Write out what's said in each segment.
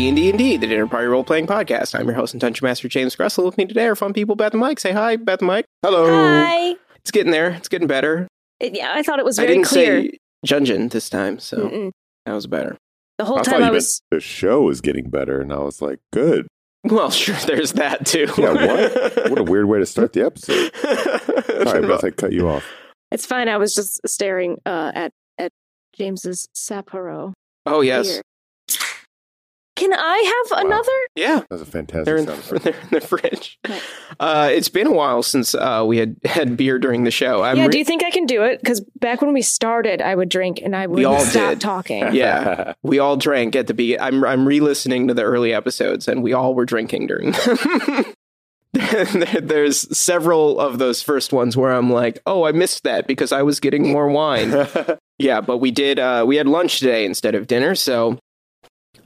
Welcome to D&D and D, the Dinner Party Role Playing Podcast. I'm your host and Dungeon Master James Gressel. With me today are fun people, Beth and Mike. Say hi, Beth and Mike. Hello. Hi. It's getting there. It's getting better. It- yeah, I thought it was I very didn't clear. say Junjin this time, so Mm-mm. that was better. The whole I time you I meant was. the show was getting better, and I was like, good. Well, sure, there's that too. Yeah, what? What a weird way to start the episode. Sorry, Beth, I cut you off. It's fine. I was just staring uh, at at James's Sapporo. oh, yes. Here. Can I have Wow. another? Yeah. That's a fantastic They're in, sound effect. they're in the fridge. Right. Uh, it's been a while since uh, we had had beer during the show. I'm yeah. re- do you think I can do it? Because back when we started, I would drink and I would all stop did. talking. Yeah. we all drank at the beginning. I'm I'm re-listening to the early episodes, and we all were drinking during. them. There's several of those first ones where I'm like, oh, I missed that because I was getting more wine. yeah, but we did. Uh, we had lunch today instead of dinner, so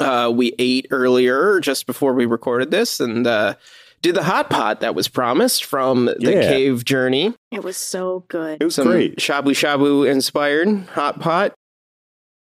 uh, we ate earlier just before we recorded this, and uh, did the hot pot that was promised from the Yeah. cave journey. It was so good. it was Some great. shabu shabu inspired hot pot.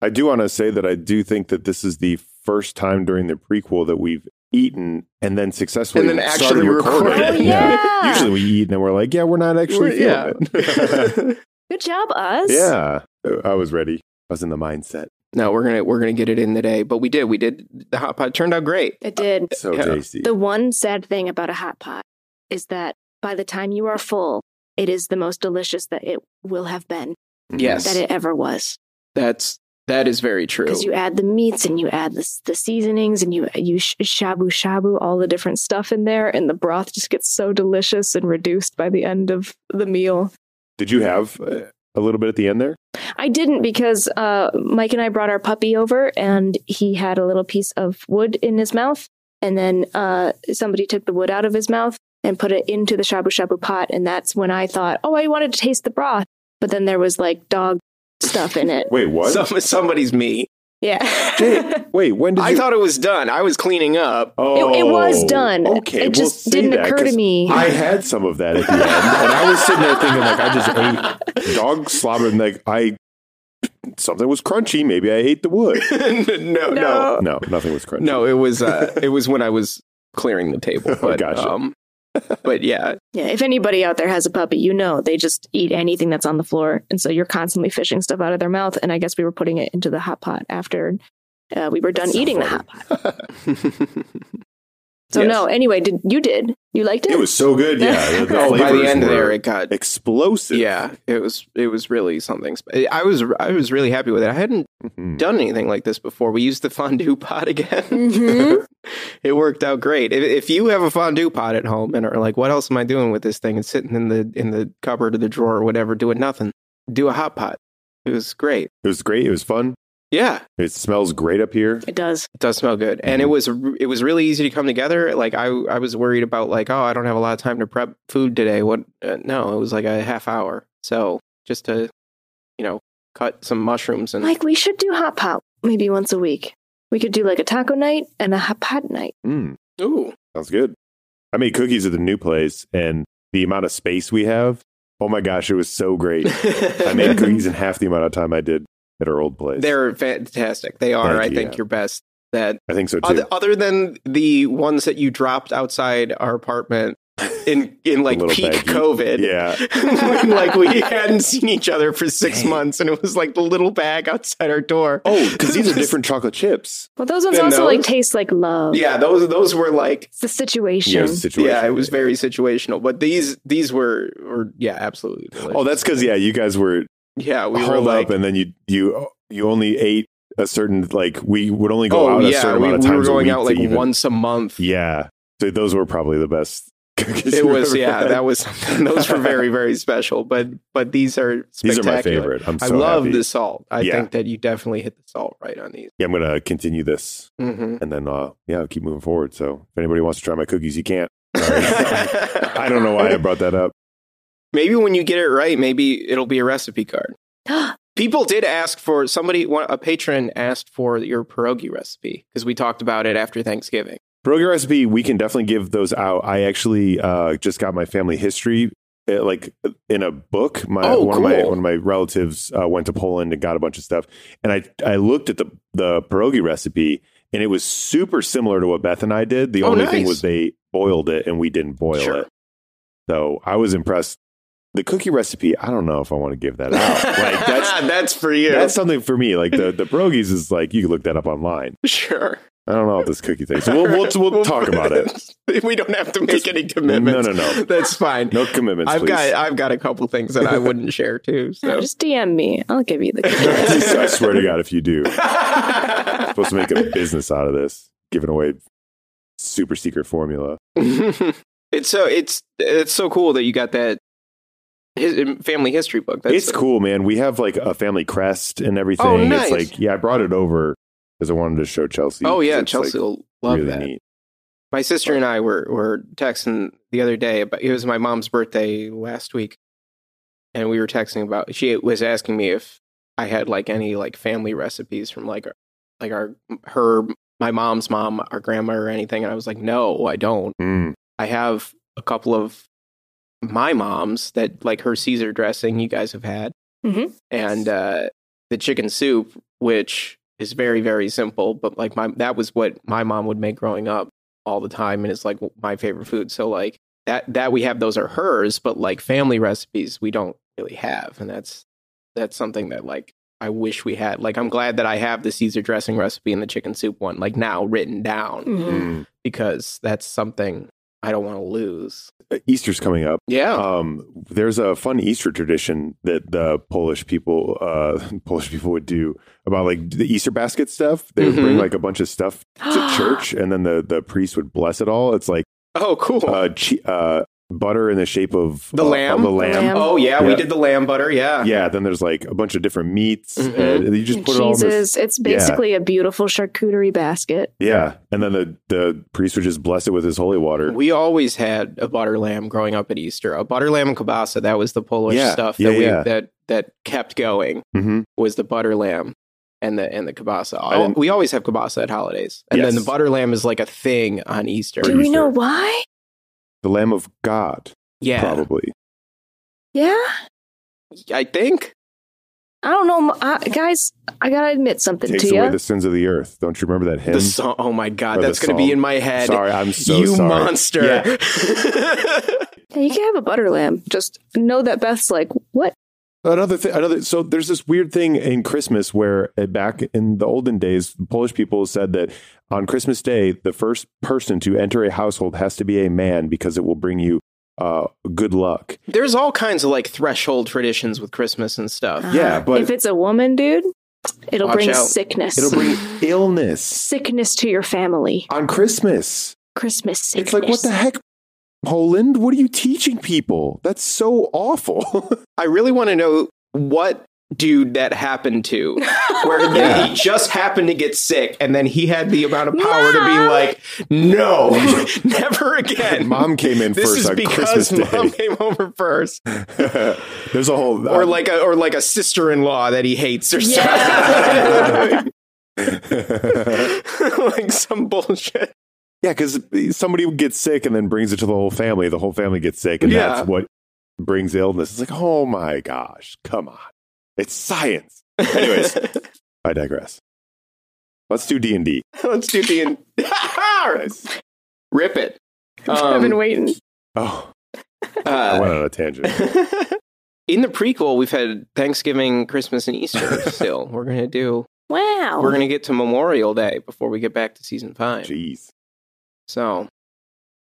I do want to say that I do think that this is the first time during the prequel that we've eaten and then successfully And then started actually recording. recorded. Oh, yeah. Usually we eat and then we're like, yeah, we're not actually yeah. feeling it. Good job, us. yeah. I was ready. I was in the mindset. No, we're gonna we're gonna get it in today, but we did. We did. The hot pot turned out great. It did. So Yeah. tasty. The one sad thing about a hot pot is that by the time you are full, it is the most delicious that it will have been Mhm. Yes, that it ever was. that's that is very true. because you add the meats and you add the the seasonings and you you shabu shabu all the different stuff in there and the broth just gets so delicious and reduced by the end of the meal. Did you have uh, a little bit at the end there? I didn't because uh, Mike and I brought our puppy over and he had a little piece of wood in his mouth and then uh, somebody took the wood out of his mouth and put it into the shabu shabu pot and that's when I thought, oh, I wanted to taste the broth, but then there was like dog stuff in it. Wait, what? Some, somebody's me. Yeah. Wait, when did I you? thought it was done. I was cleaning up. oh, It, it was done. Okay, It well, just say didn't that, occur to me. I had some of that at the end, and I was sitting there thinking, like, I just ate dog slobber, and like, I something was crunchy. Maybe I ate the wood. no, no, No, nothing was crunchy. no. It was uh, it was when I was clearing the table. But, Gotcha. um, but yeah, yeah, if anybody out there has a puppy, you know they just eat anything that's on the floor, and so you're constantly fishing stuff out of their mouth. And I guess we were putting it into the hot pot after uh, we were done So eating the hot pot. So Yes. no, anyway, did you did you liked it? it was so good. Yeah, the, the Oh, by the end were there, it got explosive. yeah. It was it was really something. sp- I was I was really happy with it. I hadn't Mhm. done anything like this before. We used the fondue pot again. Mhm. it worked out great. If, if you have a fondue pot at home and are like, "What else am I doing with this thing?" and sitting in the in the cupboard or the drawer or whatever, doing nothing, do a hot pot. It was great. It was great. It was fun. Yeah, It smells great up here. It does. it does smell good, and it Mhm. was it was really easy to come together. Like I I was worried about like, oh, I don't have a lot of time to prep food today. What? Uh, no, it was like a half hour. So just to you know cut some mushrooms and like we should do hot pot maybe once a week. We could do like a taco night and a hot pot night. Mm, ooh. sounds good. I made cookies at the new place, and the amount of space we have. Oh my gosh, it was so great. I made cookies in half the amount of time I did at our old place. They're fantastic. They are. Thank I you, think yeah. your best. That I think so too. other, other than the ones that you dropped outside our apartment in in like peak baggie. COVID. Yeah. when like we hadn't seen each other for six Dang. months, and it was like the little bag outside our door. Oh, because these are different chocolate chips. Well, those ones Then also like taste like love. Yeah, those those were like It's the situation. Yeah, it was situation. yeah, it was very situational. But these these were were yeah, absolutely. delicious. Oh, that's because yeah, you guys were yeah, we were holed like up, and then you you you only ate a certain like we would only go oh out a certain we, amount of we times were a going week out like even- once a month. Yeah, so those were probably the best. It was yeah, had. that was. Those were very very special. But but these are These are my favorite. I'm so I love happy. the salt. I Yeah. think that you definitely hit the salt right on these. Yeah, I'm gonna continue this, hmm and then uh, yeah, I'll keep moving forward. So if anybody wants to try my cookies, you can't. I don't know why I brought that up. Maybe when you get it right, maybe it'll be a recipe card. People did ask for somebody, a patron asked for your pierogi recipe because we talked about it after Thanksgiving. Pierogi recipe, we can definitely give those out. I actually uh, just got my family history uh, like in a book. My Oh, one of my one of my relatives uh, went to Poland and got a bunch of stuff, and I I looked at the the pierogi recipe, and it was super similar to what Beth and I did. The Oh, only thing was they boiled it and we didn't boil Sure. it. So I was impressed. The cookie recipe, I don't know if I want to give that out. like that's that's for you. that's something for me. Like the the pierogies is like you can look that up online. sure. I don't know about this cookie thing. So we'll we'll, we'll talk about it. We don't have to make Just- any commitments. No, no, no. That's fine. No commitments, I've please. got I've got a couple things that I wouldn't share too. No, So just DM me. I'll give you the. I swear to God, if you do, I'm supposed to make a business out of this, giving away super secret formula. it's so it's it's so cool that you got that his, family history book. That's it's cool, man. We have like a family crest and everything. Oh, nice. It's like, yeah, I brought it over because I wanted to show Chelsea. Oh yeah, Chelsea like, will love really that. neat. My sister and I were were texting the other day, but it was my mom's birthday last week, and we were texting about. She was asking me if I had like any like family recipes from like our, like our her my mom's mom, our grandma, or anything, and I was like, no, I don't. Mm. I have a couple of my mom's that like her Caesar dressing you guys have had, Mhm. and uh, the chicken soup, which is very very simple, but like my that was what my mom would make growing up all the time, and it's like my favorite food. So like that that we have those are hers, but like family recipes we don't really have, and that's that's something that like I wish we had. Like I'm glad that I have the Caesar dressing recipe and the chicken soup one like now written down Mhm. Mm. because that's something I don't want to lose. Uh, Easter's coming up. Yeah. Um, there's a fun Easter tradition that the Polish people, uh, Polish people would do about like the Easter basket stuff. They would bring Mhm. like a bunch of stuff to church, and then the the priest would bless it all. It's like oh, cool. uh, che- uh, butter in the shape of The uh, lamb? the lamb. lamb. oh yeah, we did the lamb butter. Yeah. Yeah, then there's like a bunch of different meats, Mhm. and you just And put it all in this. cheeses. It's basically a beautiful charcuterie basket. Yeah, and then the the priest would just bless it with his holy water. We always had a butter lamb growing up at Easter. A butter lamb and kielbasa. That was the Polish Yeah. stuff Yeah, that we that that kept going. hmm Was the butter lamb and the and the kielbasa. I Oh, we always have kielbasa at holidays, and then the butter lamb is like a thing on Easter. Do we Easter. know why? The Lamb of God, yeah, probably. Yeah. I think. I don't know, I, guys. I gotta admit something Takes to away you. the sins of the earth. Don't you remember that hymn? The song. Oh my god, Or that's going to be in my head. Sorry, I'm so sorry. you sorry. monster. Yeah. Yeah, you can have a butter lamb. Just know that Beth's like, what? Another thing, another. So there's this weird thing in Christmas where uh, back in the olden days, Polish people said that on Christmas Day, the first person to enter a household has to be a man because it will bring you uh, good luck. There's all kinds of like threshold traditions with Christmas and stuff. Yeah, but- if it's a woman, dude, it'll bring out. sickness. It'll bring illness sickness to your family. on Christmas. Christmas sickness. It's like what the heck, Poland? What are you teaching people? That's so awful. I really want to know what dude that happened to, where then Yeah. he just happened to get sick, and then he had the amount of power to be like, "No, never again." Mom came in this first is on because Christmas mom Day. came over first, There's a whole or um, like a or like a sister-in-law that he hates, or Yeah. something, like some bullshit. Yeah, because somebody gets sick and then brings it to the whole family. The whole family gets sick, and Yeah. that's what brings illness. It's like, oh my gosh, come on, it's science. Anyways, I digress. Let's do D and D. let's do the in- rip it. I've been Um, waiting. Oh, I went on a tangent. in the prequel, we've had Thanksgiving, Christmas, and Easter. Still, we're gonna do. Wow. We're gonna get to Memorial Day before we get back to season five. Jeez, So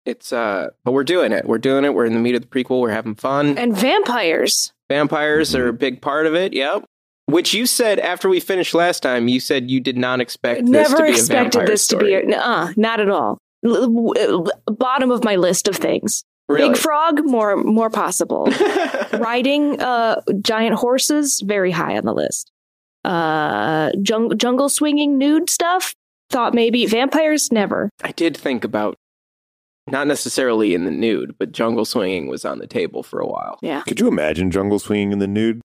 it's uh, but we're doing it. We're doing it. We're in the meat of the prequel. We're having fun. and vampires. Vampires are a Mhm. big part of it. Yep. Which you said after we finished last time, you said you did not expect this to Never be expected vampire this story. to be. A, uh, not at all. L- w- w- bottom of my list of things. Really? Big frog, more more possible. Riding uh, giant horses, very high on the list. Uh, jung- jungle swinging nude stuff. Thought maybe vampires. Never. I did think about not necessarily in the nude, but jungle swinging was on the table for a while. Yeah. could you imagine jungle swinging in the nude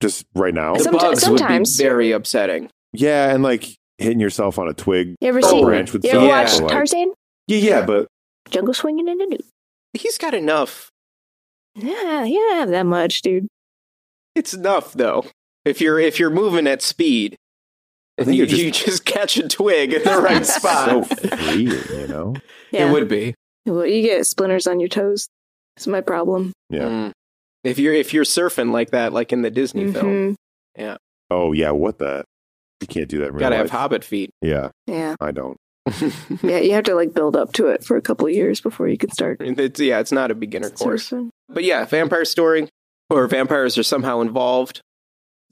just right now? The Someti- bugs sometimes. would be very upsetting. Yeah, and like hitting yourself on a twig. You ever Oh, see? branch would You ever suck, watch but, like- Tarzan? Yeah, yeah, but Jungle swinging in the nude. He's got enough. Yeah, you don't have that much, dude. It's enough though. If you're if you're moving at speed, And think you, just- you just catch a twig in the right spot. so spot. freeing, you know? Yeah. It would be. Well, you get splinters on your toes. It's my problem. Yeah. Mm. If you're if you're surfing like that, like in the Disney film, Mhm. Oh, yeah. What the? You can't do that in real gotta have. Hobbit feet. Yeah, Yeah. I don't. Yeah. You have to like build up to it for a couple of years before you can start. it's, yeah, it's not a beginner course. surfing. But yeah, vampire story or vampires are somehow involved.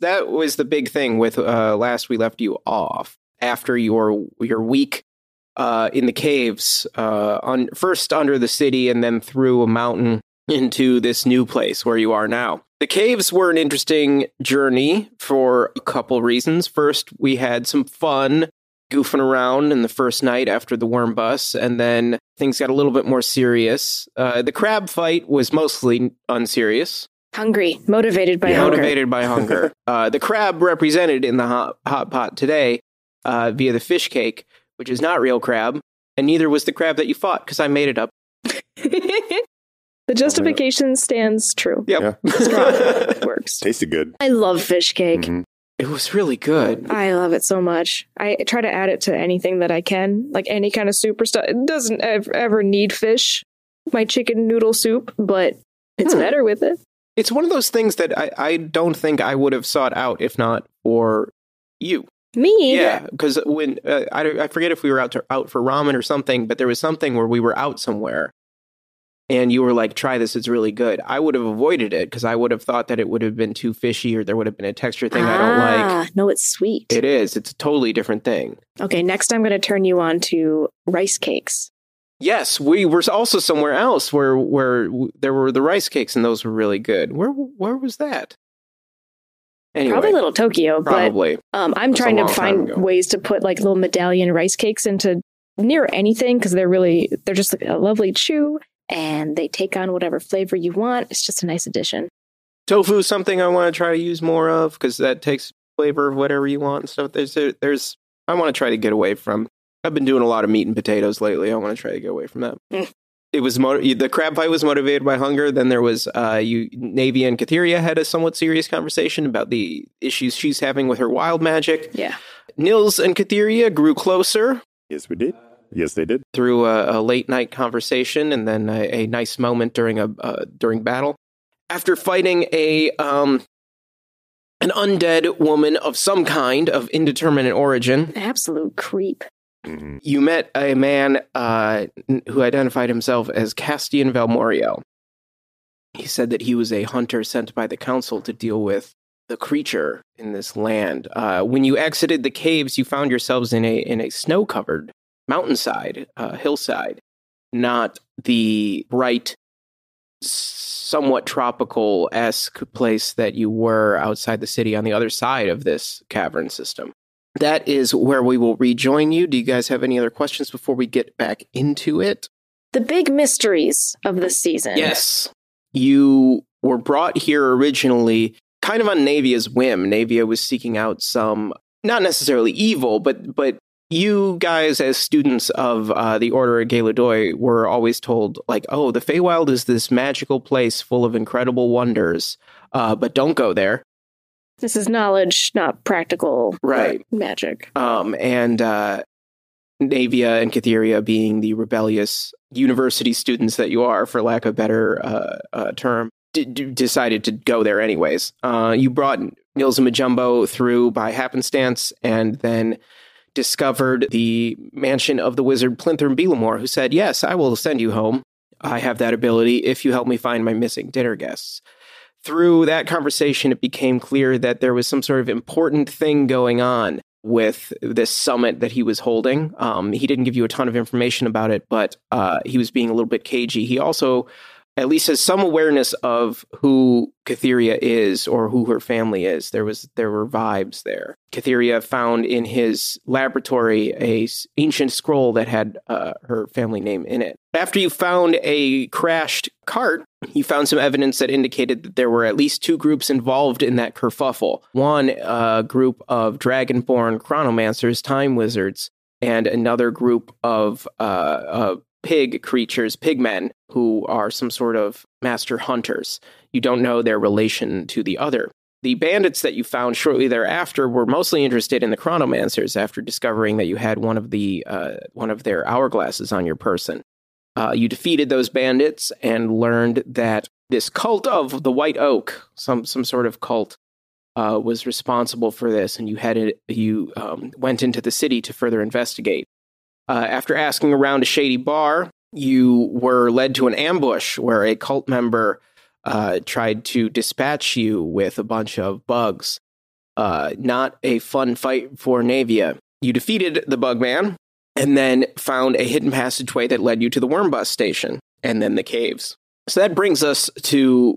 That was the big thing with uh, last we left you off after your your week uh, in the caves, uh, on first under the city and then through a mountain into this new place where you are now. The caves were an interesting journey for a couple reasons. First, we had some fun goofing around in the first night after the worm bus, and then things got a little bit more serious. Uh, the crab fight was mostly unserious, Hungry, motivated by Yeah. hunger. motivated by hunger. uh, the crab represented in the hot, hot pot today uh, via the fish cake, which is not real crab, and neither was the crab that you fought because I made it up. the justification stands true. Yep. It works. Tasted good. I love fish cake. Mhm. it was really good. I love it so much. I try to add it to anything that I can, like any kind of soup or stuff. It doesn't ever need fish, my chicken noodle soup, but it's Hmm. better with it. It's one of those things that I, I don't think I would have sought out if not for you. Me, Yeah, because when uh, I, I forget if we were out to, out for ramen or something, but there was something where we were out somewhere, and you were like, "Try this; it's really good." I would have avoided it because I would have thought that it would have been too fishy or there would have been a texture thing I don't like. Ah, No, it's sweet. It is. It's a totally different thing. okay, next I'm going to turn you on to rice cakes. Yes, we were also somewhere else where where there were the rice cakes and those were really good. Where where was that? Anyway, Probably Little Tokyo, probably. but um, I'm trying to find ways to put like little medallion rice cakes into near anything because they're really they're just like a lovely chew and they take on whatever flavor you want. It's just a nice addition. tofu is something I want to try to use more of because that takes flavor of whatever you want and stuff. There's there's I want to try to get away from. I've been doing a lot of meat and potatoes lately. I want to try to get away from that. It was mo- the crab fight was motivated by hunger. Then there was uh, you Navia and Katheria had a somewhat serious conversation about the issues she's having with her wild magic. Yeah. Nils and Katheria grew closer Yes, we did. Yes, they did. through a, a late night conversation and then a, a nice moment during a uh, during battle. After fighting a um, an undead woman of some kind of indeterminate origin, Absolute creep. Mhm. you met a man uh, who identified himself as Castian Valmoriel. He said that he was a hunter sent by the council to deal with the creature in this land. Uh, when you exited the caves, you found yourselves in a in a snow covered mountainside, uh, hillside, not the bright, somewhat tropical esque place that you were outside the city on the other side of this cavern system. That is where we will rejoin you. Do you guys have any other questions before we get back into it? The big mysteries of the season. Yes. You were brought here originally kind of on Navia's whim. Navia was seeking out some not necessarily evil, but but you guys as students of uh, the Order of Galadoy were always told like, "Oh, the Feywild is this magical place full of incredible wonders, uh, but don't go there." This is knowledge, not practical Right. magic. Um, and uh, Navia and Katheria being the rebellious university students that you are, for lack of a better uh, uh, term, d- d- decided to go there anyways. Uh, you brought Nils and Majumbo through by happenstance and then discovered the mansion of the wizard Plinther Belamore, who said, Yes, I will send you home. I have that ability if you help me find my missing dinner guests through that conversation, it became clear that there was some sort of important thing going on with this summit that he was holding. Um, he didn't give you a ton of information about it, but uh, he was being a little bit cagey. He also at least has some awareness of who Katheria is or who her family is. There was there were vibes there. Katheria found in his laboratory a ancient scroll that had uh, her family name in it. After you found a crashed cart, you found some evidence that indicated that there were at least two groups involved in that kerfuffle. One uh, group of dragonborn chronomancers, time wizards, and another group of uh, uh, pig creatures, pigmen, who are some sort of master hunters. You don't know their relation to the other. the bandits that you found shortly thereafter were mostly interested in the chronomancers after discovering that you had one of the uh, one of their hourglasses on your person. Uh, you defeated those bandits and learned that this cult of the White Oak, some some sort of cult, uh, was responsible for this, and you headed you um, went into the city to further investigate. Uh, after asking around a shady bar, you were led to an ambush where a cult member uh, tried to dispatch you with a bunch of bugs. Uh, not a fun fight for Navia. You defeated the bug man and then found a hidden passageway that led you to the worm bus station and then the caves. So that brings us to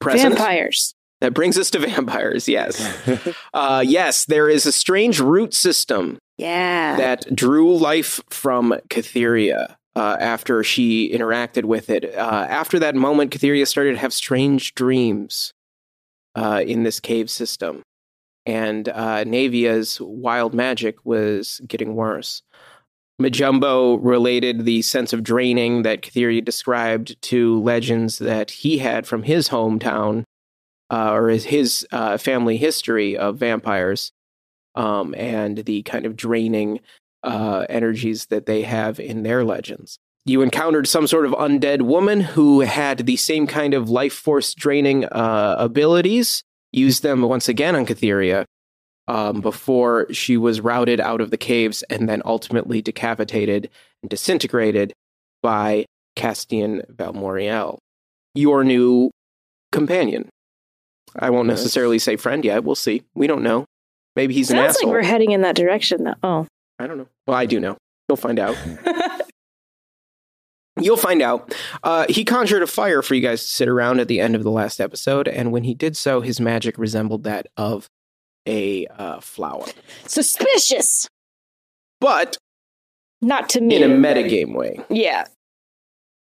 present. Vampires. That brings us to vampires, yes. uh, yes, there is a strange root system Yeah. that drew life from Catheria uh, after she interacted with it. Uh, after that moment, Catheria started to have strange dreams uh, in this cave system. And uh, Navia's wild magic was getting worse. Majumbo related the sense of draining that Catheria described to legends that he had from his hometown uh, or his, his uh, family history of vampires um, and the kind of draining uh, energies that they have in their legends. You encountered some sort of undead woman who had the same kind of life force draining uh, abilities, used them once again on Catheria um, before she was routed out of the caves and then ultimately decapitated and disintegrated by Castian Valmoriel, your new companion. I won't necessarily say friend yet. We'll see. We don't know. Maybe he's an Sounds asshole. like we're heading in that direction, though. Oh. I don't know. Well, I do know. You'll find out. You'll find out. Uh, he conjured a fire for you guys to sit around at the end of the last episode, and when he did so, his magic resembled that of a uh, flower, Suspicious. but Not to me. in a metagame way. Yeah.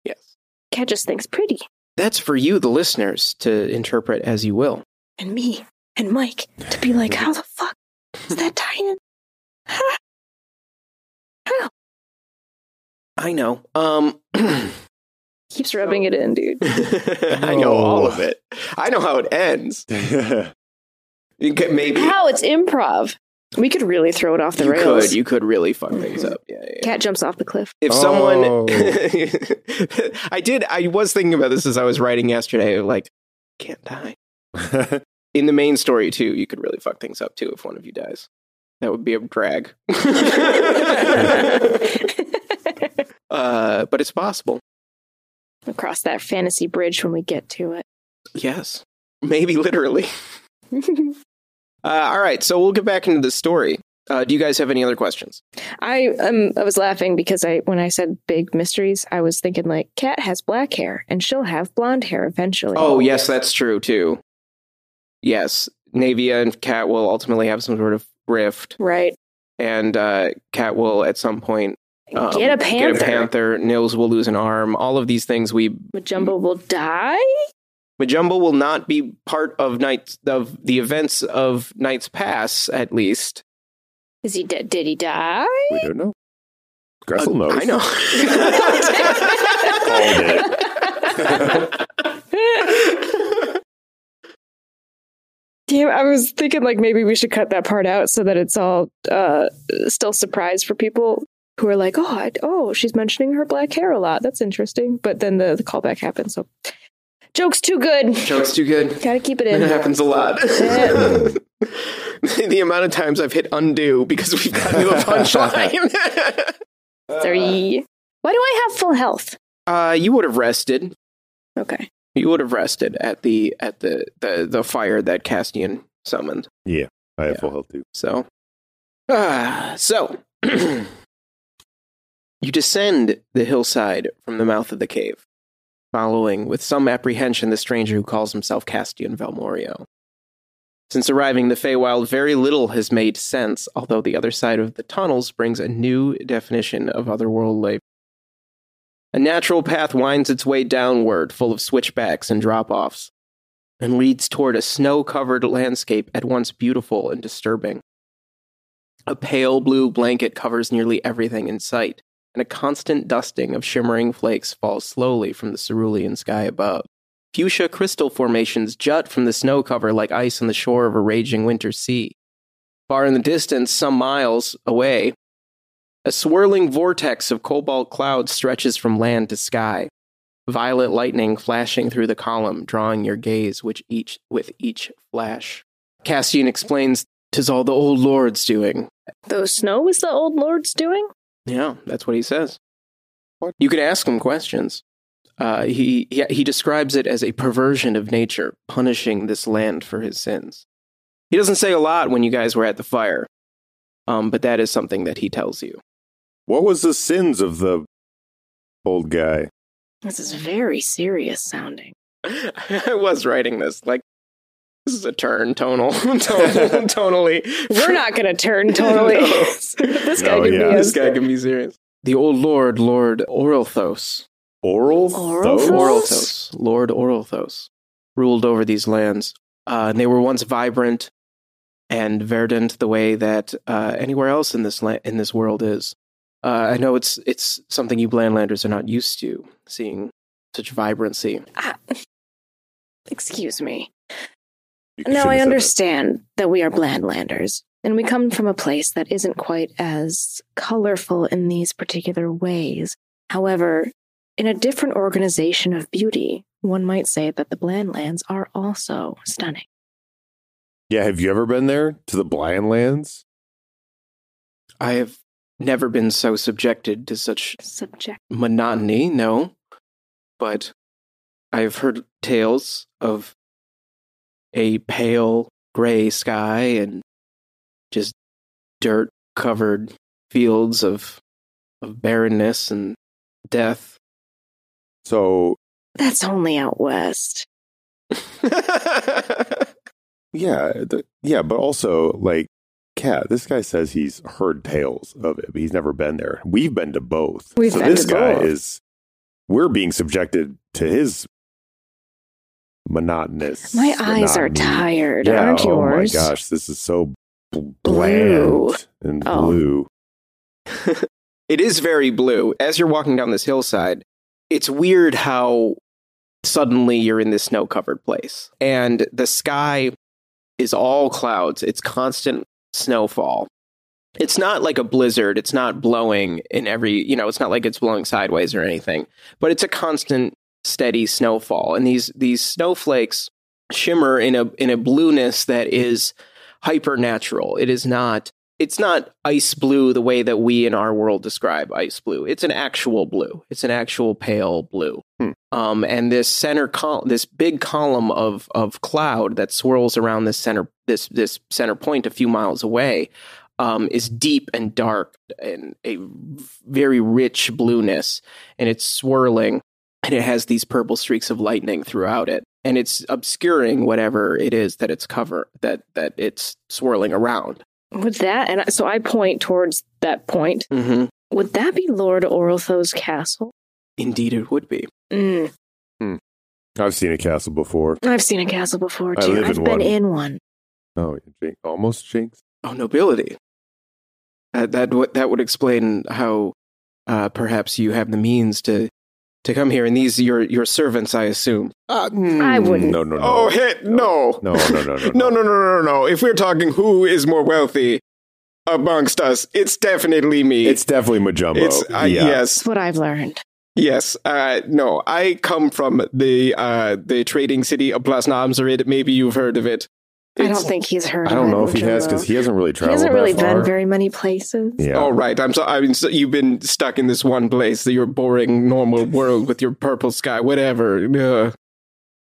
Yes. Cat just thinks pretty. That's for you, the listeners, to interpret as you will. And me. And Mike. To be like, how the fuck is that tying in? Huh? How? I know. Um, Keeps rubbing it in, dude. I know all of it. I know how it ends. You could- Maybe How? It's improv. We could really throw it off the you rails. could. You could really fuck things up. Yeah, yeah. Cat jumps off the cliff. if Oh. someone i did i was thinking about this as i was writing yesterday like can't die in the main story too you could really fuck things up too if one of you dies that would be a drag uh, but it's possible Across that fantasy bridge when we get to it. yes maybe literally uh, all right so we'll get back into the story uh, do you guys have any other questions I um I was laughing because I when I said big mysteries, I was thinking like Cat has black hair and she'll have blonde hair eventually. oh yes that's true too yes navia and cat will ultimately have some sort of rift right. and uh, Cat will at some point um, get a panther. Get a panther. Nils will lose an arm. All of these things we Majumbo will die. Majumbo will not be part of nights of the events of Night's Pass. At least Is he dead? Did he die? we don't know. Gressel knows. I know. Damn, I was thinking like maybe we should cut that part out so that it's all uh still surprise for people who are like, oh, I, oh, she's mentioning her black hair a lot. That's interesting. But then the, the callback happens. So, joke's too good. Joke's too good. Gotta keep it in. It happens a lot. Yeah. the amount of times I've hit undo because we've gotten to a punchline. Three. Why do I have full health? uh, you would have rested. Okay. You would have rested at the at the the, the fire that Castian summoned. Yeah, I have Yeah. full health too. So, ah, so you descend the hillside from the mouth of the cave, following with some apprehension the stranger who calls himself Castian Valmoriel. Since arriving in the Feywild, very little has made sense, although the other side of the tunnels brings a new definition of otherworld life. A natural path winds its way downward, full of switchbacks and drop offs, and leads toward a snow covered landscape at once beautiful and disturbing. A pale blue blanket covers nearly everything in sight, and a constant dusting of shimmering flakes falls slowly from the cerulean sky above. Fuchsia crystal formations jut from the snow cover like ice on the shore of a raging winter sea. Far in the distance, some miles away, a swirling vortex of cobalt clouds stretches from land to sky. Violet lightning flashing through the column, drawing your gaze which each, with each flash. Castian explains, "Tis all the old lord's doing." The snow is the old lord's doing? Yeah, that's what he says. What? You could ask him questions. Uh, he, he he describes it as a perversion of nature, punishing this land for his sins. He doesn't say a lot when you guys were at the fire, um, but that is something that he tells you. What was the sins of the old guy? This is very serious sounding. I was writing this like this is a turn tonal, tonal tonally. We're not going to turn totally. No. this guy No, can yeah. be This guy can be serious. The old lord, Lord Oralthos, Oral Oral Oralthos, Lord Oralthos, ruled over these lands. Uh, and they were once vibrant and verdant the way that uh, anywhere else in this la- in this world is. Uh, I know it's it's something you Blandlanders are not used to seeing such vibrancy. Ah. Excuse me. You Now I understand that we are Blandlanders, and we come from a place that isn't quite as colorful in these particular ways. However, in a different organization of beauty, one might say that the Blandlands are also stunning. Yeah, have you ever been there to the Blandlands? I have never been so subjected to such Subject. monotony, no. But I've heard tales of a pale gray sky and just dirt covered fields of of barrenness and death. So That's only out west. yeah, the, yeah, but also like Cat, this guy says he's heard tales of it, but he's never been there. We've been to both. We've so been this to guy both. is we're being subjected to his monotonous. My eyes are tired, Yeah, aren't yours? Oh my gosh, this is so bl- Blue. bland and Oh. blue. it is very blue. As you're walking down this hillside, it's weird how suddenly you're in this snow covered place. And the sky is all clouds, it's constant snowfall. It's not like a blizzard, it's not blowing in every, you know, it's not like it's blowing sideways or anything, but it's a constant steady snowfall. And these these snowflakes shimmer in a in a blueness that is hypernatural. It is not it's not ice blue the way that we in our world describe ice blue. It's an actual blue. It's an actual pale blue. Hmm. Um, and this center col- this big column of of cloud that swirls around this center this this center point a few miles away um, is deep and dark and a very rich blueness, and it's swirling, and it has these purple streaks of lightning throughout it, and it's obscuring whatever it is that it's cover that that it's swirling around. Would that, and so I point towards that point. Mm-hmm. Would that be Lord Oralthos' castle? Indeed, it would be. Mm, I've seen a castle before. I've seen a castle before I too. live I've in been one. in one. Oh, Jin- almost jinx. Oh, nobility. That that would that would explain how uh, perhaps you have the means to to come here, and these your your servants, I assume. Uh, I wouldn't. No, no, no. Oh, hey, no. no, no, no, no, no, no, no, no, no. If we're talking who is more wealthy amongst us, it's definitely me. It's definitely Majumbo. It's uh, yeah. yes, That's what I've learned. yes. Uh, no, I come from the uh, the trading city of Blasnamzarid. Maybe you've heard of it. I don't think he's heard. I don't of know if he has because he hasn't really traveled. He hasn't really that far. been very many places. Yeah. Oh right, I'm so I mean so you've been stuck in this one place, your boring normal world with your purple sky, whatever. Uh,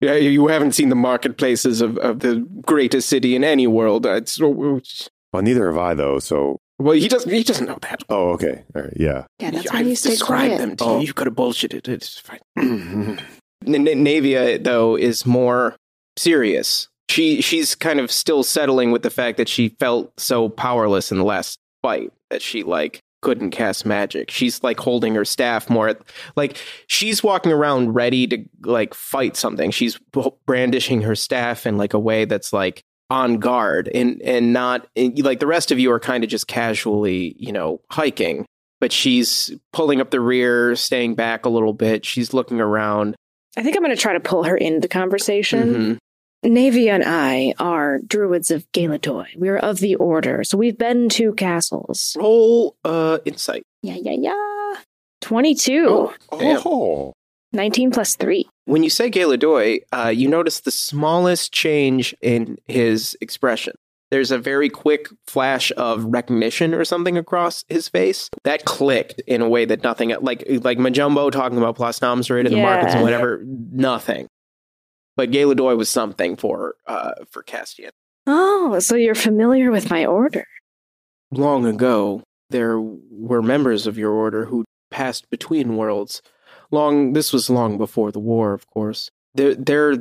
yeah, you haven't seen the marketplaces of, of the greatest city in any world. Uh, It's, Well, neither have I though. So. well, he doesn't. He doesn't know that. Oh, okay. All right. Yeah. Yeah, that's I've why you stay described quiet. them to Oh. you. You could have bullshitted. It. It's fine. N- N- Navia though is more serious. She she's kind of still settling with the fact that she felt so powerless in the last fight that she like couldn't cast magic. She's like holding her staff more at, like she's walking around ready to like fight something. She's brandishing her staff in like a way that's like on guard and and not and, like the rest of you are kind of just casually, you know, hiking but she's pulling up the rear, staying back a little bit. She's looking around. I think I'm going to try to pull her into the conversation. Mhm. Navia and I are druids of Galadoy. We're of the order, so we've been to castles. Roll uh, insight. Yeah, yeah, yeah. 22. Oh, damn. Oh, 19 plus 3. When you say Galadoy, uh, you notice the smallest change in his expression. There's a very quick flash of recognition or something across his face that clicked in a way that nothing like like Majumbo talking about Blasnamzarid in the markets and whatever. Nothing, but Galadoy was something for uh, for Castian. Oh, so you're familiar with my order. Long ago, there were members of your order who passed between worlds. Long this was long before the war, of course. They're they're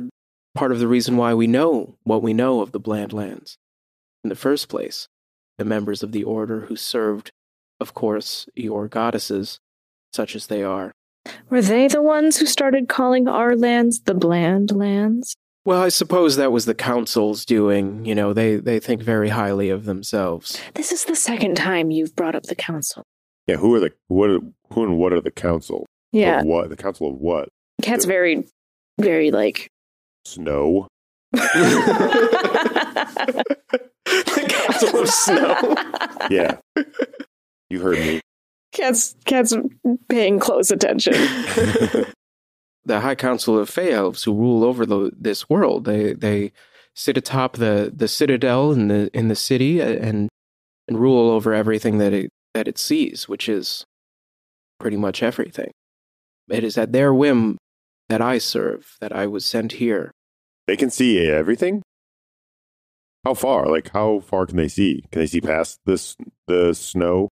part of the reason why we know what we know of the Bland Lands. In the first place, the members of the order who served, of course, your goddesses, such as they are. Were they the ones who started calling our lands the bland lands? Well, I suppose that was the council's doing. You know, they, they think very highly of themselves. This is the second time you've brought up the council. yeah. Who are the what? Are, who and what are the council? Yeah. Of what? The council of what? Cat's very, very like. Snow. the council of snow. Yeah. you heard me. Cat's Cat's paying close attention. the High Council of Fey Elves who rule over the, this world. They they sit atop the, the citadel in the in the city uh, and and rule over everything that it that it sees, which is pretty much everything. It is at their whim that I serve, that I was sent here. They can see everything. How far? Like how far can they see? Can they see past this the snow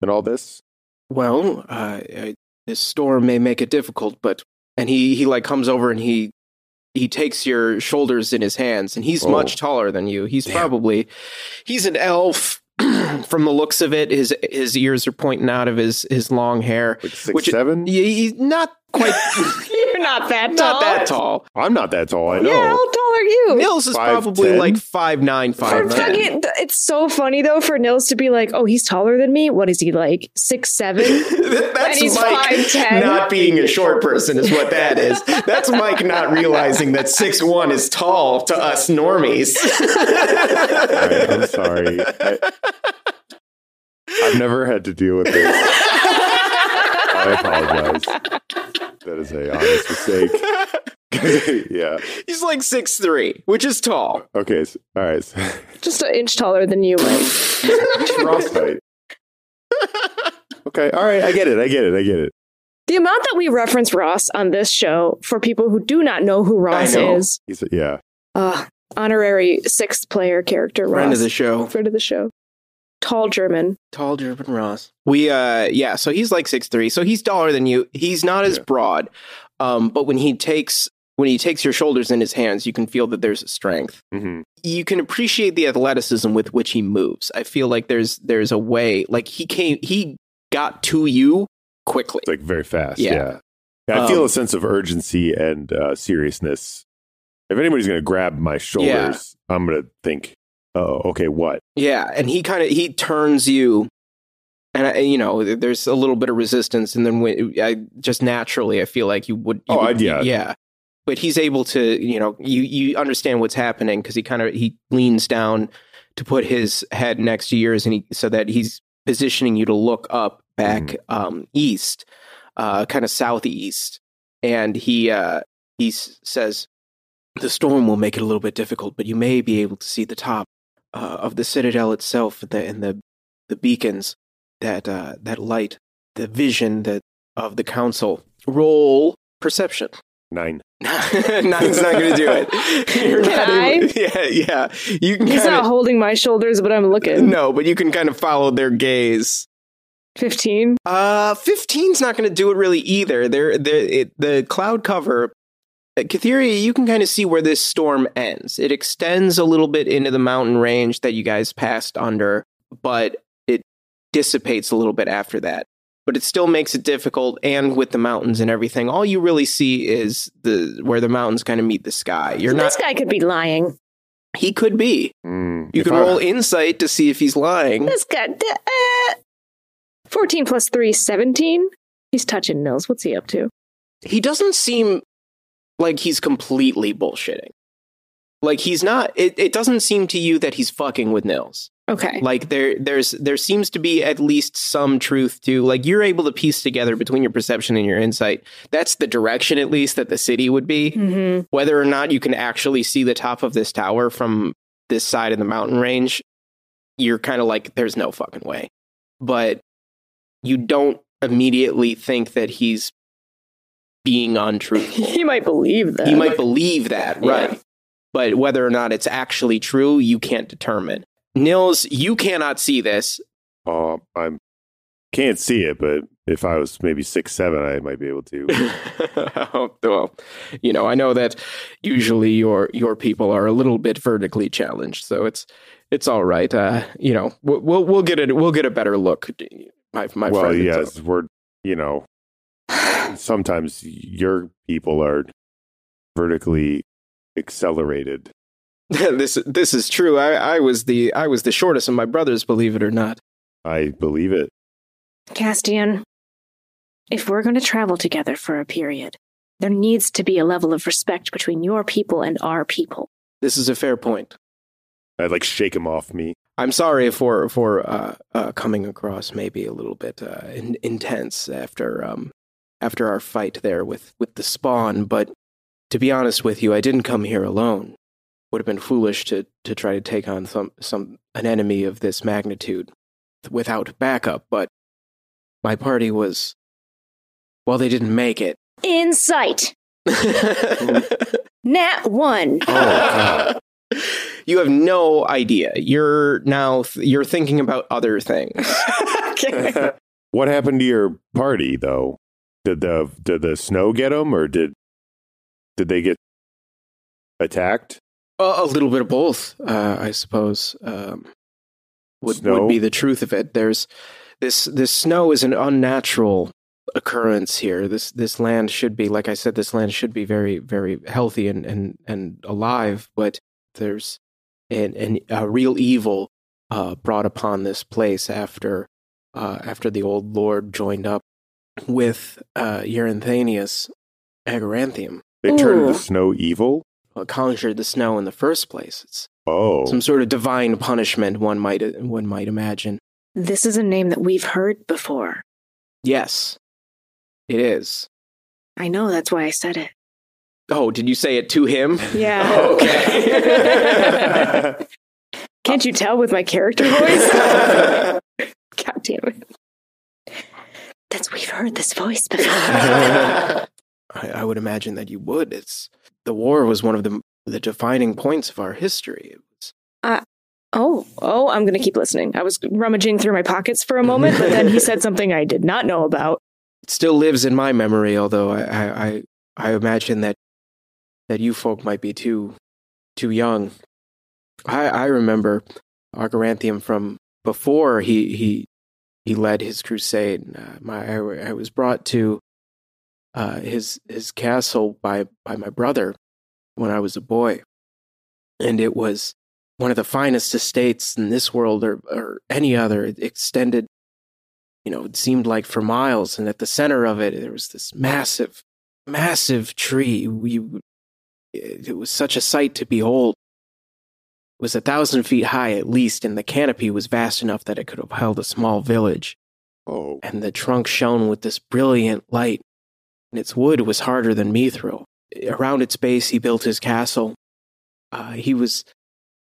and all this? Well, uh, I, this storm may make it difficult, but and he he like comes over and he he takes your shoulders in his hands, and he's Oh. much taller than you. He's Damn. probably he's an elf. From the looks of it, his his ears are pointing out of his his long hair. Like six Which- seven? Yeah, he's not quite You're not that tall. not that tall. I'm not that tall. I know. Yeah, how tall are you? Nils is Five, probably ten? like five nine, For five ten. fucking- it's so funny though for Nils to be like, "Oh, he's taller than me. What is he like? Six seven? That's And he's Mike 5'10". not being a short person is what that is. That's Mike not realizing that six one is tall to us normies. All right, I'm sorry. I, I've never had to deal with this. I apologize. That is a honest mistake. yeah. He's like six three, which is tall. Okay. So, all right. Just an inch taller than you, Mike." Ross height. Okay. All right. I get it. I get it. I get it. The amount that we reference Ross on this show for people who do not know who Ross know. is, He's yeah. uh, honorary sixth player character Ross. Friend of the show. Friend of the show. Tall German. Tall German Ross. We uh yeah, so he's like six three, so he's taller than you. He's not as Yeah. broad. Um, but when he takes when he takes your shoulders in his hands, you can feel that there's strength. hmm you can appreciate the athleticism with which he moves. I feel like there's there's a way like he came he got to you quickly. It's like very fast. Yeah. Yeah. Yeah, I feel Um, a sense of urgency and uh, seriousness. If anybody's going to grab my shoulders, I'm going to think, oh, okay, what? Yeah, and he kind of he turns you and I, you know there's a little bit of resistance and then when, I just naturally I feel like you would you Oh, would- yeah. yeah. But he's able to, you know, you you understand what's happening because he kind of he leans down to put his head next to yours and he so that he's positioning you to look up back Mhm. um east uh kind of southeast and he uh he says the storm will make it a little bit difficult but you may be able to see the top uh, of the citadel itself and the and the, the beacons that uh that light the vision that of the council roll perception Nine. Nine's not going to do it. You're Can not I? able- yeah, yeah. You can He's kind not holding my shoulders, but I'm looking. no, but you can kind of follow their gaze. 15. Uh, 15's not going to do it really either. They're, they're, it, the cloud cover, at you can kind of see where this storm ends. It extends a little bit into the mountain range that you guys passed under, but it dissipates a little bit after that. But it still makes it difficult, and with the mountains and everything, all you really see is the where the mountains kind of meet the sky. You're not. this guy could be lying. He could be. Mm, You can I- roll insight to see if he's lying. This guy. Uh, 14 plus 3, 17. He's touching Nils. What's he up to? He doesn't seem like he's completely bullshitting. Like he's not. It, it doesn't seem to you that he's fucking with Nils. Okay. Like there, there's there seems to be at least some truth to like you're able to piece together between your perception and your insight. That's the direction, at least, that the city would be. hmm Whether or not you can actually see the top of this tower from this side of the mountain range, you're kind of like, there's no fucking way. But you don't immediately think that he's being untruthful. He might believe that. you might believe that, Yeah. right? But whether or not it's actually true, you can't determine. Nils, you cannot see this. Oh, I'm can't see it, but if I was maybe six seven, I might be able to. well, you know, I know that usually your your people are a little bit vertically challenged, so it's it's all right. Uh, you know, we'll we'll, we'll get it. We'll get a better look. My my well, friend. yes, we're you know sometimes your people are vertically accelerated. this this is true. I, I was the I was the shortest of my brothers, believe it or not. I believe it. Castian, if we're going to travel together for a period, there needs to be a level of respect between your people and our people. This is a fair point. I'd like shake him off me. I'm sorry for for uh, uh, coming across maybe a little bit uh, in, intense after um, after our fight there with with the spawn. But to be honest with you, I didn't come here alone. Would have been foolish to to try to take on some some an enemy of this magnitude without backup. But my party was well, they didn't make it. Insight! Nat 1. Oh, God. you have no idea. You're now you're thinking about other things. what happened to your party though? Did the did the snow get them, or did did they get attacked? A, a little bit of both, uh, I suppose. Um, would Snow? would be the truth of it. There's this this snow is an unnatural occurrence here. This this land should be, like I said, this land should be very very healthy and and and alive. But there's an, an a real evil uh, brought upon this place after uh, after the old lord joined up with uh, Eurythanius Agaranthium. They turned Ooh. the snow evil. uh, conjured the snow in the first place. It's Oh, some sort of divine punishment. One might one might imagine. This is a name that we've heard before. Yes, it is. I know, that's why I said it. Oh, did you say it to him? Yeah. Okay. Can't you tell with my character voice? God damn it. That's we've heard this voice before. I, I would imagine that you would. It's the war was one of the the defining points of our history. It was uh, oh, oh, I'm gonna keep listening. I was rummaging through my pockets for a moment, but then he said something I did not know about. it still lives in my memory. Although I I, I, I imagine that that you folk might be too too young. I I remember Argaranthium from before he he he led his crusade. Uh, my I, I was brought to uh, his his castle by by my brother when I was a boy, and it was one of the finest estates in this world or or any other. It extended, you know, it seemed like for miles, and at the center of it there was this massive, massive tree. We it, it was such a sight to behold. Was a thousand feet high at least, and the canopy was vast enough that it could have held a small village oh, and the trunk shone with this brilliant light, and its wood was harder than mithril. Around its base, he built his castle. Uh, he was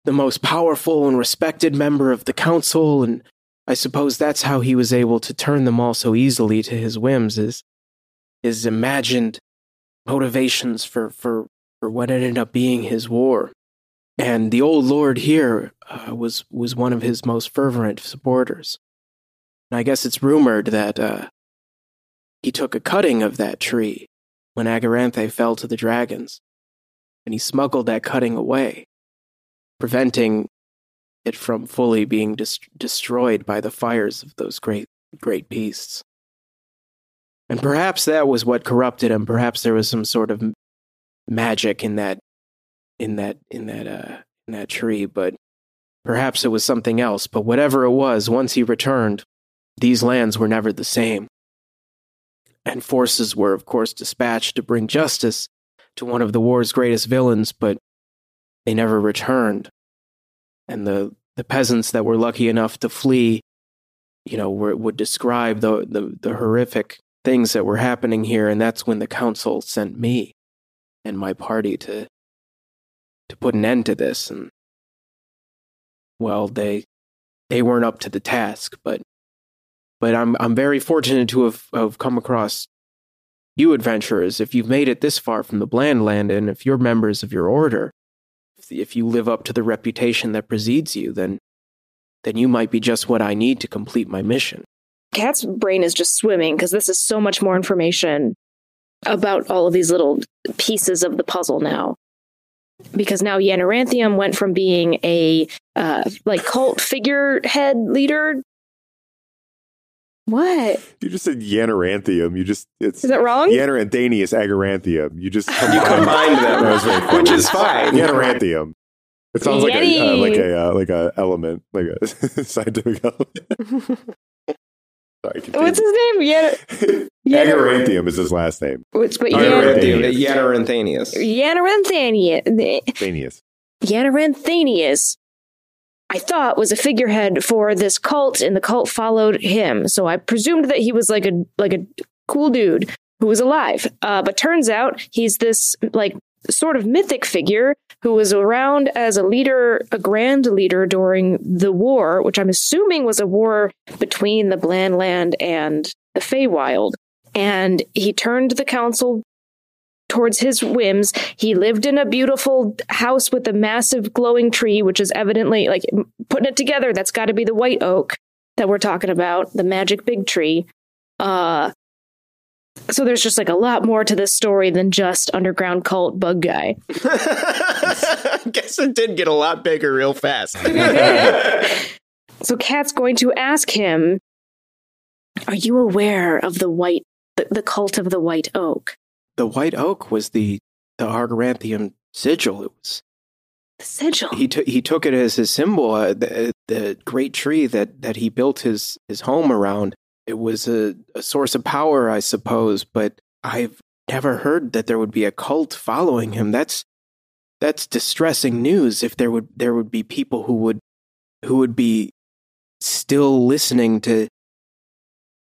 the most powerful and respected member of the council, and I suppose that's how he was able to turn them all so easily to his whims, is his imagined motivations for, for, for what ended up being his war. And the old lord here uh, was, was one of his most fervent supporters. And I guess it's rumored that uh, he took a cutting of that tree when Agaranthe fell to the dragons, and he smuggled that cutting away, preventing it from fully being dis- destroyed by the fires of those great, great beasts. And perhaps that was what corrupted him. Perhaps there was some sort of magic in that, in that, in that, uh, in that tree. But perhaps it was something else. But whatever it was, once he returned, these lands were never the same. And forces were, of course, dispatched to bring justice to one of the war's greatest villains, but they never returned. And the, the peasants that were lucky enough to flee, you know, were, would describe the, the, the horrific things that were happening here. And that's when the council sent me and my party to to put an end to this. And well, they they weren't up to the task, but but I'm I'm very fortunate to have, have come across you adventurers. If you've made it this far from the Bland Land, and if you're members of your order, if, if you live up to the reputation that precedes you, then then you might be just what I need to complete my mission. Cat's brain is just swimming because this is so much more information about all of these little pieces of the puzzle now. Because now Yanaranthium went from being a uh, like cult figurehead leader. What You just said Yanaranthium. You just it's is that wrong? Yanaranthanius agaranthium. You just You combined, combined them, That was very funny. which is fine. Yanaranthium. It sounds like a uh, Yeti. like a uh, like a element, like a scientific element. Sorry. What's his name? Yan- Yan- Agaranthium is his last name. Which, but Yanaranthium. Yan- Yanaranthanius. Yanaranthanius. Yanaranthanius, I thought was a figurehead for this cult, and the cult followed him. So I presumed that he was like a like a cool dude who was alive. Uh, but turns out he's this like sort of mythic figure who was around as a leader, a grand leader during the war, which I'm assuming was a war between the Bland Land and the Feywild. And he turned the council towards his whims. He lived in a beautiful house with a massive glowing tree, which is evidently like putting it together. That's got to be the white oak that we're talking about, the magic big tree. Uh, so there's just like a lot more to this story than just underground cult bug guy. I Guess it did get a lot bigger real fast. So Kat's going to ask him, "Are you aware of the white, the, the cult of the white oak, the white oak was the the Argaranthium sigil. It was the sigil?" he took he took it as his symbol. Uh, the the great tree that that he built his his home around. It was a, a source of power, I suppose. But I've never heard that there would be a cult following him. That's that's distressing news. If there would there would be people who would who would be still listening to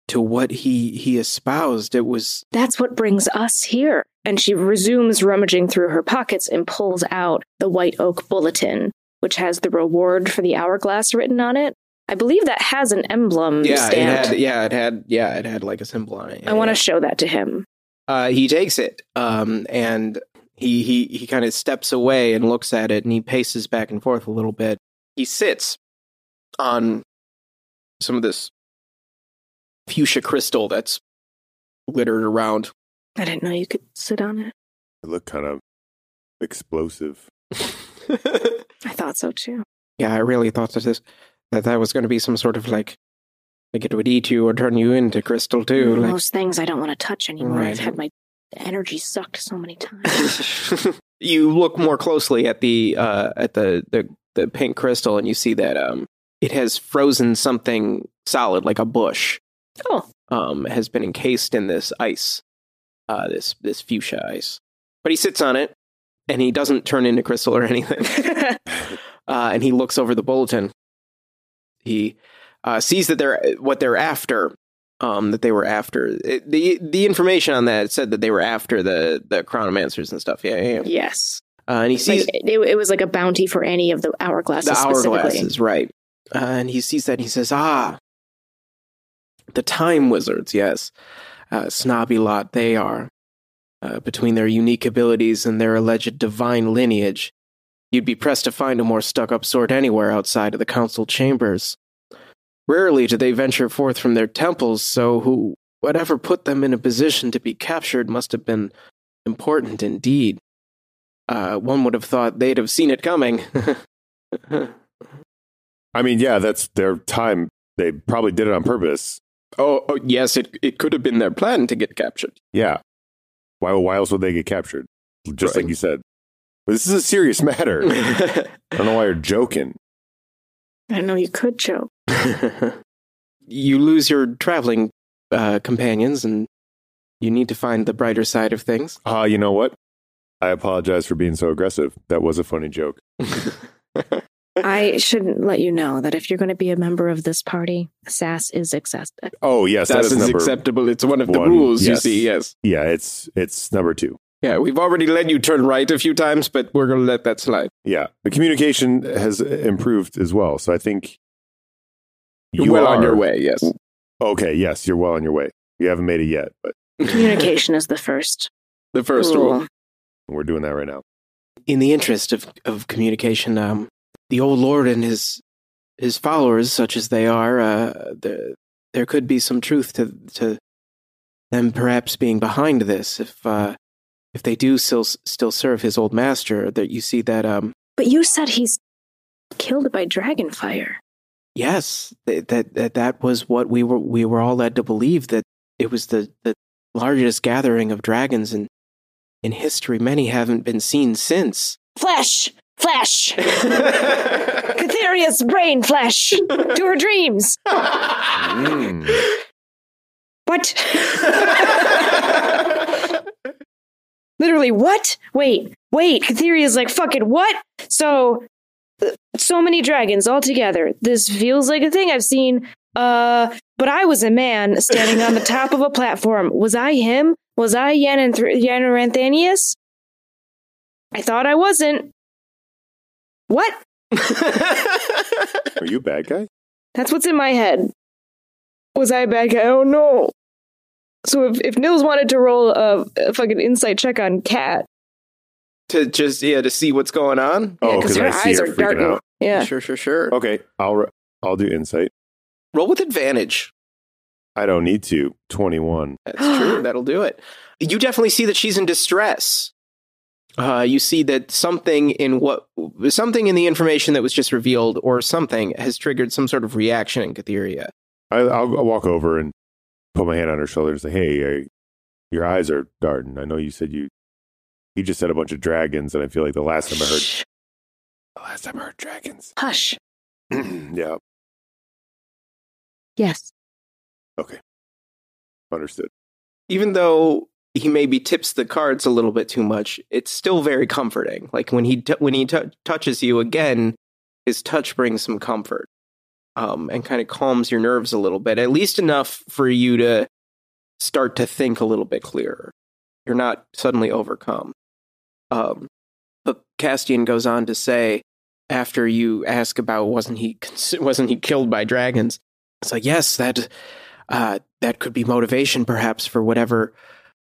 to what he he espoused. It was That's what brings us here. And she resumes rummaging through her pockets and pulls out the White Oak Bulletin, which has the reward for the hourglass written on it. I believe that has an emblem yeah, stamped. it had yeah, it had yeah, it had like a symbol on it. I want to show that to him. Uh, he takes it, um, and he he he kind of steps away and looks at it, and he paces back and forth a little bit. He sits on some of this fuchsia crystal that's littered around. I didn't know you could sit on it. It looked kind of explosive. I thought so too. yeah, I really thought that this that that was going to be some sort of like like it would eat you or turn you into crystal too. Like Most things I don't want to touch anymore. Right. I've had my energy sucked so many times. you look more closely at the uh, at the, the the pink crystal, and you see that um, it has frozen something solid, like a bush. oh, Um, has been encased in this ice, uh, this this fuchsia ice. But he sits on it, and he doesn't turn into crystal or anything. uh, and he looks over the bulletin. He uh, sees that they're what they're after. Um, that they were after It- the the information on that said that they were after the the chronomancers and stuff. Yeah, yeah. yeah. yes. Uh, and he Like, sees it, it was like a bounty for any of the hourglasses the hourglasses, right? Uh, and he sees that and he says, "Ah, the time wizards. Yes, uh, snobby lot they are. Uh, between their unique abilities and their alleged divine lineage, you'd be pressed to find a more stuck-up sort anywhere outside of the council chambers. Rarely do they venture forth from their temples, so who, whatever put them in a position to be captured must have been important indeed. Uh, one would have thought they'd have seen it coming." I mean, yeah, that's their time. They probably did it on purpose. Oh, oh, yes, it it could have been their plan to get captured. Yeah. Why, why else would they get captured? Just Right. like you said. But this is a serious matter. I don't know why you're joking. I know you could joke. you lose your traveling uh, companions, and you need to find the brighter side of things. Uh, you know what? I apologize for being so aggressive. That was a funny joke. I shouldn't let you know that if you're going to be a member of this party, sass is excessive. Oh yes, that That is is acceptable. It's one of the one, rules, you see, yes. Yeah, it's it's number two. Yeah, we've already let you turn right a few times, but we're going to let that slide. Yeah, the communication has improved as well. So I think You're you well on your way, yes. Okay, yes, you're well on your way. You haven't made it yet, but Communication is the first The first rule. rule. we're doing that right now. In the interest of, of communication, um, the old lord and his his followers, such as they are, uh, the, there could be some truth to to them perhaps being behind this. If uh, if they do still still serve his old master, that you see that um, But you said he's killed by dragonfire. Yes, that that that was what we were we were all led to believe that it was the the largest gathering of dragons in in history. Many haven't been seen since. Flesh! Flesh! Catheria's brain flesh! to her dreams! Mm. What? Literally, what? Wait, wait. Catheria's like, fucking what? So, so many dragons all together. This feels like a thing I've seen. Uh, but I was a man standing on the top of a platform. Was I him? Was I Yanan- Yanaranthanius? I thought I wasn't. What? Are you a bad guy? That's what's in my head. Was I a bad guy? Oh no. So if, if Nils wanted to roll a, a fucking insight check on Cat, to just yeah to see what's going on. Oh, because 'cause her I see eyes her are freaking darting. out. Yeah. Sure, sure, sure. Okay, I'll re- I'll do insight. Roll with advantage. I don't need to. Twenty one. That's true. That'll do it. You definitely see that she's in distress. Uh, you see that something in what something in the information that was just revealed, or something, has triggered some sort of reaction in Catheria. I'll, I'll walk over and put my hand on her shoulder and say, "Hey, uh, your eyes are darting. I know you said you you just said a bunch of dragons, and I feel like the last time I heard Shh. the last time I heard dragons. Hush. yeah, Yes. Okay. Understood. even though he maybe tips the cards a little bit too much, it's still very comforting. Like when he t- when he t- touches you again, his touch brings some comfort, um, and kind of calms your nerves a little bit, at least enough for you to start to think a little bit clearer. You're not suddenly overcome. Um, but Castian goes on to say, after you ask about wasn't he wasn't he killed by dragons? It's like yes, that uh, that could be motivation perhaps for whatever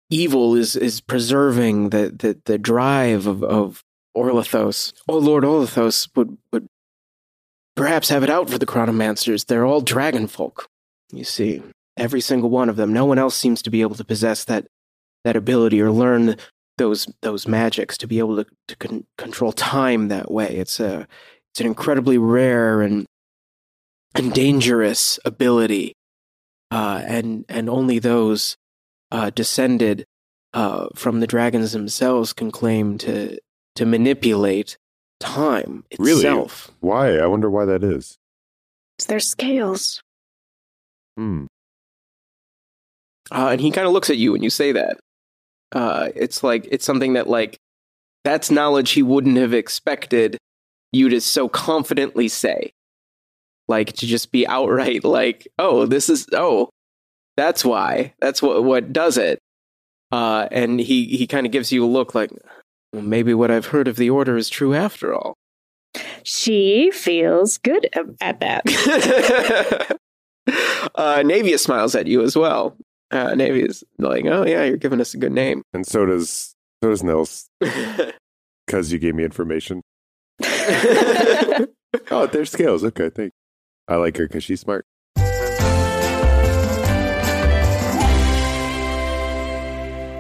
evil is is preserving the the, the drive of, of Oralthos. Oh Lord Oralthos would would perhaps have it out for the chronomancers. They're all dragon folk. You see. Every single one of them. No one else seems to be able to possess that that ability or learn those those magics to be able to, to con- control time that way. It's a it's an incredibly rare and and dangerous ability uh, and and only those uh, descended uh, from the dragons themselves can claim to to manipulate time Really? itself. Why? I wonder why that is. It's their scales. Hmm. Uh, and he kind of looks at you when you say that. Uh, it's like it's something that like that's knowledge he wouldn't have expected you to so confidently say. Like to just be outright like, oh, this is oh, that's why. That's what what does it. Uh, and he he kind of gives you a look like, well, maybe what I've heard of the order is true after all. She feels good at that. uh, Navia smiles at you as well. Uh, Navia's like, oh yeah, you're giving us a good name. And so does so does Nils because you gave me information. Oh, they're scales. Okay, thank. I like her because she's smart.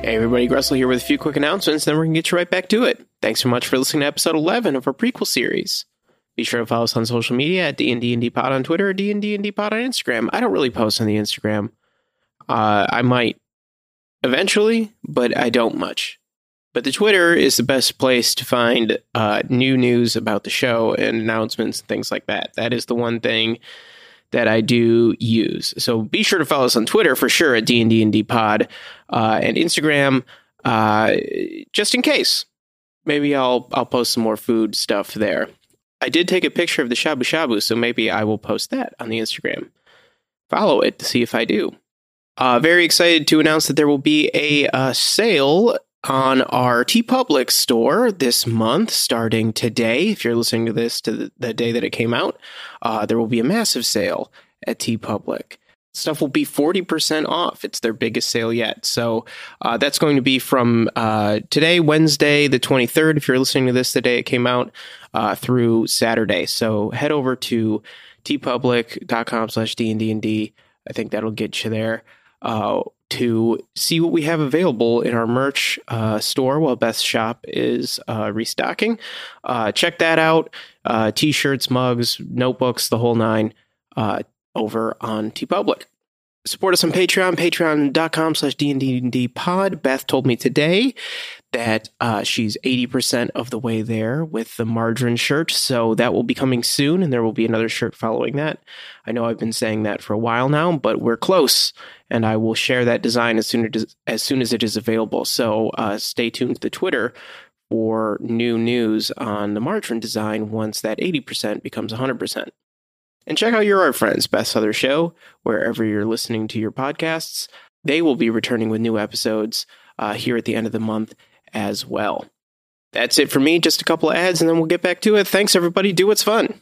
Hey everybody, Gressel here with a few quick announcements, then we're going to get you right back to it. Thanks so much for listening to episode 11 of our prequel series. Be sure to follow us on social media at DNDNDpod on Twitter or DNDNDpod on Instagram. I don't really post on the Instagram. Uh, I might eventually, but I don't much. But the Twitter is the best place to find uh, new news about the show and announcements and things like that. That is the one thing that I do use. So be sure to follow us on Twitter for sure at d&d Pod uh, and Instagram, uh, just in case. maybe I'll I'll post some more food stuff there. I did take a picture of the shabu shabu, so maybe I will post that on the Instagram. Follow it to see if I do. Uh, very excited to announce that there will be a uh, sale on our TeePublic store this month, starting today. If you're listening to this to the, the day that it came out, uh, there will be a massive sale at TeePublic. Stuff will be 40% off. It's their biggest sale yet. So uh, that's going to be from uh, today, Wednesday, the 23rd, if you're listening to this the day it came out, uh, through Saturday. So head over to teepublic.com slash D&D. I think that'll get you there uh, to see what we have available in our merch uh, store while Beth's shop is uh, restocking. Uh, check that out. Uh, t-shirts, mugs, notebooks, the whole nine uh, over on TeePublic. Support us on Patreon, patreon.com slash pod. Beth told me today that uh, she's 80% of the way there with the margarine shirt. So that will be coming soon, and there will be another shirt following that. I know I've been saying that for a while now, but we're close, and I will share that design as soon as, as, soon as it is available. So uh, stay tuned to the Twitter for new news on the margarine design once that 80% becomes 100%. And check out Your Art Friends, Best Other Show, wherever you're listening to your podcasts. They will be returning with new episodes uh, here at the end of the month as well. That's it for me. Just a couple of ads, and then we'll get back to it. Thanks, everybody. Do what's fun.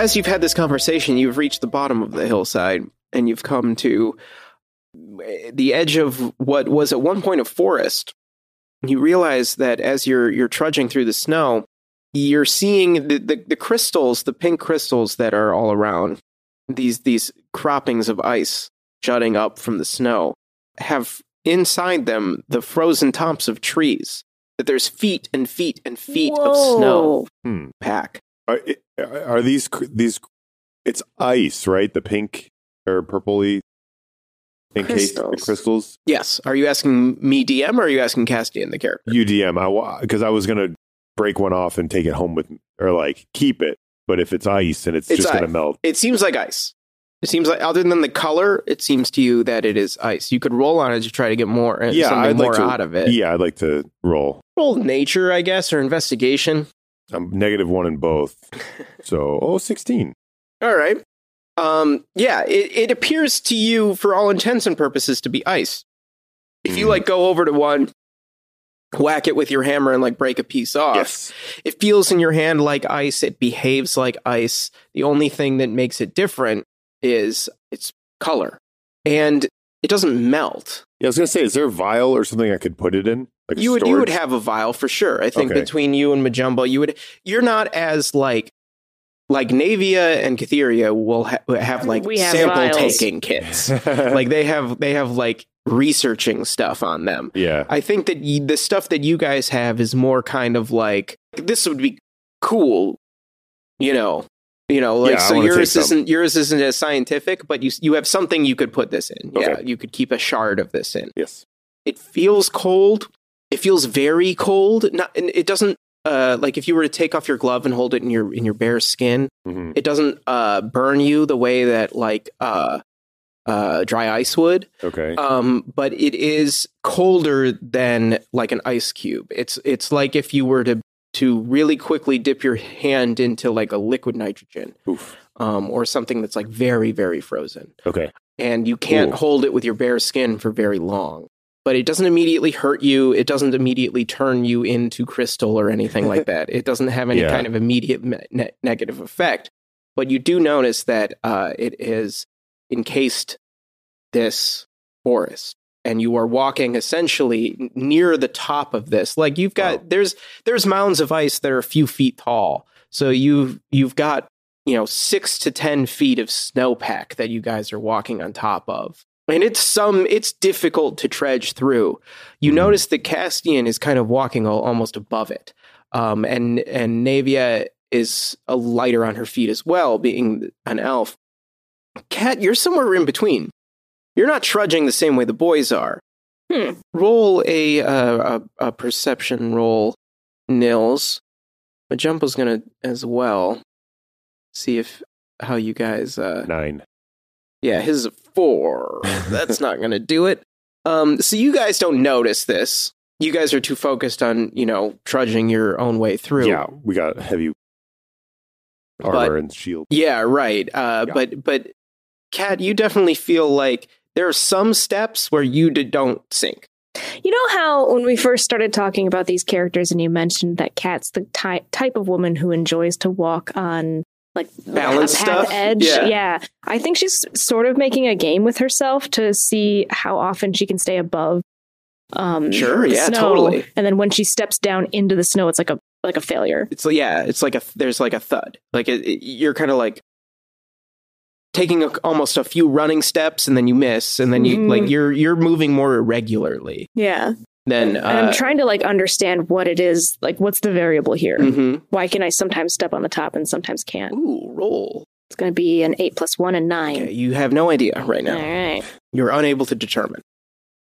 As you've had this conversation, you've reached the bottom of the hillside and you've come to the edge of what was at one point a forest. You realize that as you're you're trudging through the snow, you're seeing the, the, the crystals, the pink crystals that are all around. These these croppings of ice jutting up from the snow have inside them the frozen tops of trees. That there's feet and feet and feet Whoa. of snow Hmm. pack. Are, are these these? It's ice, right? The pink or purpley encased the Crystals. crystals. Yes. Are you asking me DM or are you asking Castian the character? UDM. I because I was gonna break one off and take it home with, or like keep it. But if it's ice and it's, It's just gonna melt, It seems like ice. It seems like, other than the color, it seems to you that it is ice. You could roll on it to try to get more, yeah, something I'd more like to. out of it. Yeah, I'd like to roll. Roll nature, I guess, or investigation. I'm negative one in both. So, oh, 16. All right. Um, yeah, it, it appears to you, for all intents and purposes, to be ice. If you Mhm. like go over to one, whack it with your hammer and like break a piece off, Yes. it feels in your hand like ice. It behaves like ice. The only thing that makes it different is its color, and it doesn't melt. Yeah, I was gonna say, is there a vial or something I could put it in? Like you would you would have a vial for sure. I think Okay. between you and Majumbo, you would. You're not as like like Navia and Catheria will ha- have like We have sample vials. taking kits. like they have they have like researching stuff on them. yeah. I think that y- the stuff that you guys have is more kind of like this would be cool, you know. You know, like Yeah, so yours isn't yours isn't as scientific, but you you have something you could put this in. Yeah, you could keep a shard of this in Yes. it feels cold. It feels very cold. Not, and it doesn't uh, like if you were to take off your glove and hold it in your in your bare skin, hmm it doesn't uh, burn you the way that like uh, uh, dry ice would. Okay. Um, but it is colder than like an ice cube. It's it's like if you were to to really quickly dip your hand into like a liquid nitrogen, Oof. um, or something that's like very very frozen Okay. and you can't Ooh. hold it with your bare skin for very long. But it doesn't immediately hurt you. It doesn't immediately turn you into crystal or anything like that. It doesn't have any Yeah. kind of immediate ne- negative effect. But you do notice that uh, it has encased this forest, and you are walking essentially near the top of this. Like you've got Wow. there's there's mounds of ice that are a few feet tall. So you've you've got you know six to ten feet of snowpack that you guys are walking on top of and it's some it's difficult to trudge through. You Mhm. notice that Castian is kind of walking al- almost above it, um, and and Navia is a lighter on her feet as well, being an elf. Cat, you're somewhere in between. You're not trudging the same way the boys are. Hmm. Roll a uh, a, a perception roll, Nils. But Jumpo's gonna as well. See if how you guys uh, Nine. yeah, his is a four. That's not going to do it. Um, so you guys don't notice this. You guys are too focused on, you know, trudging your own way through. Yeah, we got heavy armor and shield. Yeah, right. Uh, Yeah. But, but, Kat, you definitely feel like there are some steps where you don't sink. You know how when we first started talking about these characters, and you mentioned that Kat's the ty- type of woman who enjoys to walk on like Balance stuff? edge. Yeah. I think she's sort of making a game with herself to see how often she can stay above. Um, Sure, yeah, snow. totally. And then when she steps down into the snow, it's like a like a failure. It's like, yeah, it's like a, there's like a thud. Like it, it- you're kind of like taking a, almost a few running steps and then you miss. And then you, Mhm. like, you're, you're moving more irregularly Yeah, Then and I'm uh, trying to like understand what it is. Like, what's the variable here? mhm. Why can I sometimes step on the top and sometimes can't? Ooh, roll. It's going to be an eight plus one and nine. Okay, you have no idea right now. All right. You're unable to determine.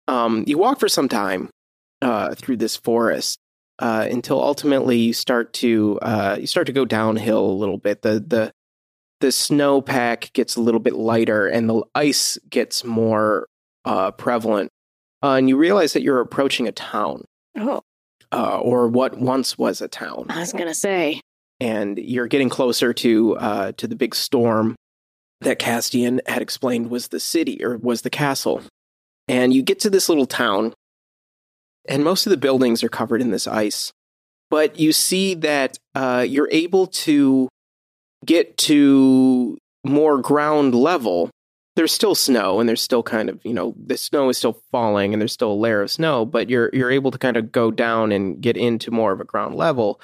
Um, you walk for some time uh, through this forest uh, until ultimately you start to uh, you start to go downhill a little bit. The the the snowpack gets a little bit lighter and the ice gets more uh, prevalent, uh, and you realize that you're approaching a town Oh, uh, or what once was a town I was going to say. and you're getting closer to uh, to the big storm that Castian had explained was the city or was the castle. And you get to this little town, and most of the buildings are covered in this ice. But you see that uh, you're able to get to more ground level. There's still snow, and there's still kind of you know the snow is still falling, and there's still a layer of snow. But you're you're able to kind of go down and get into more of a ground level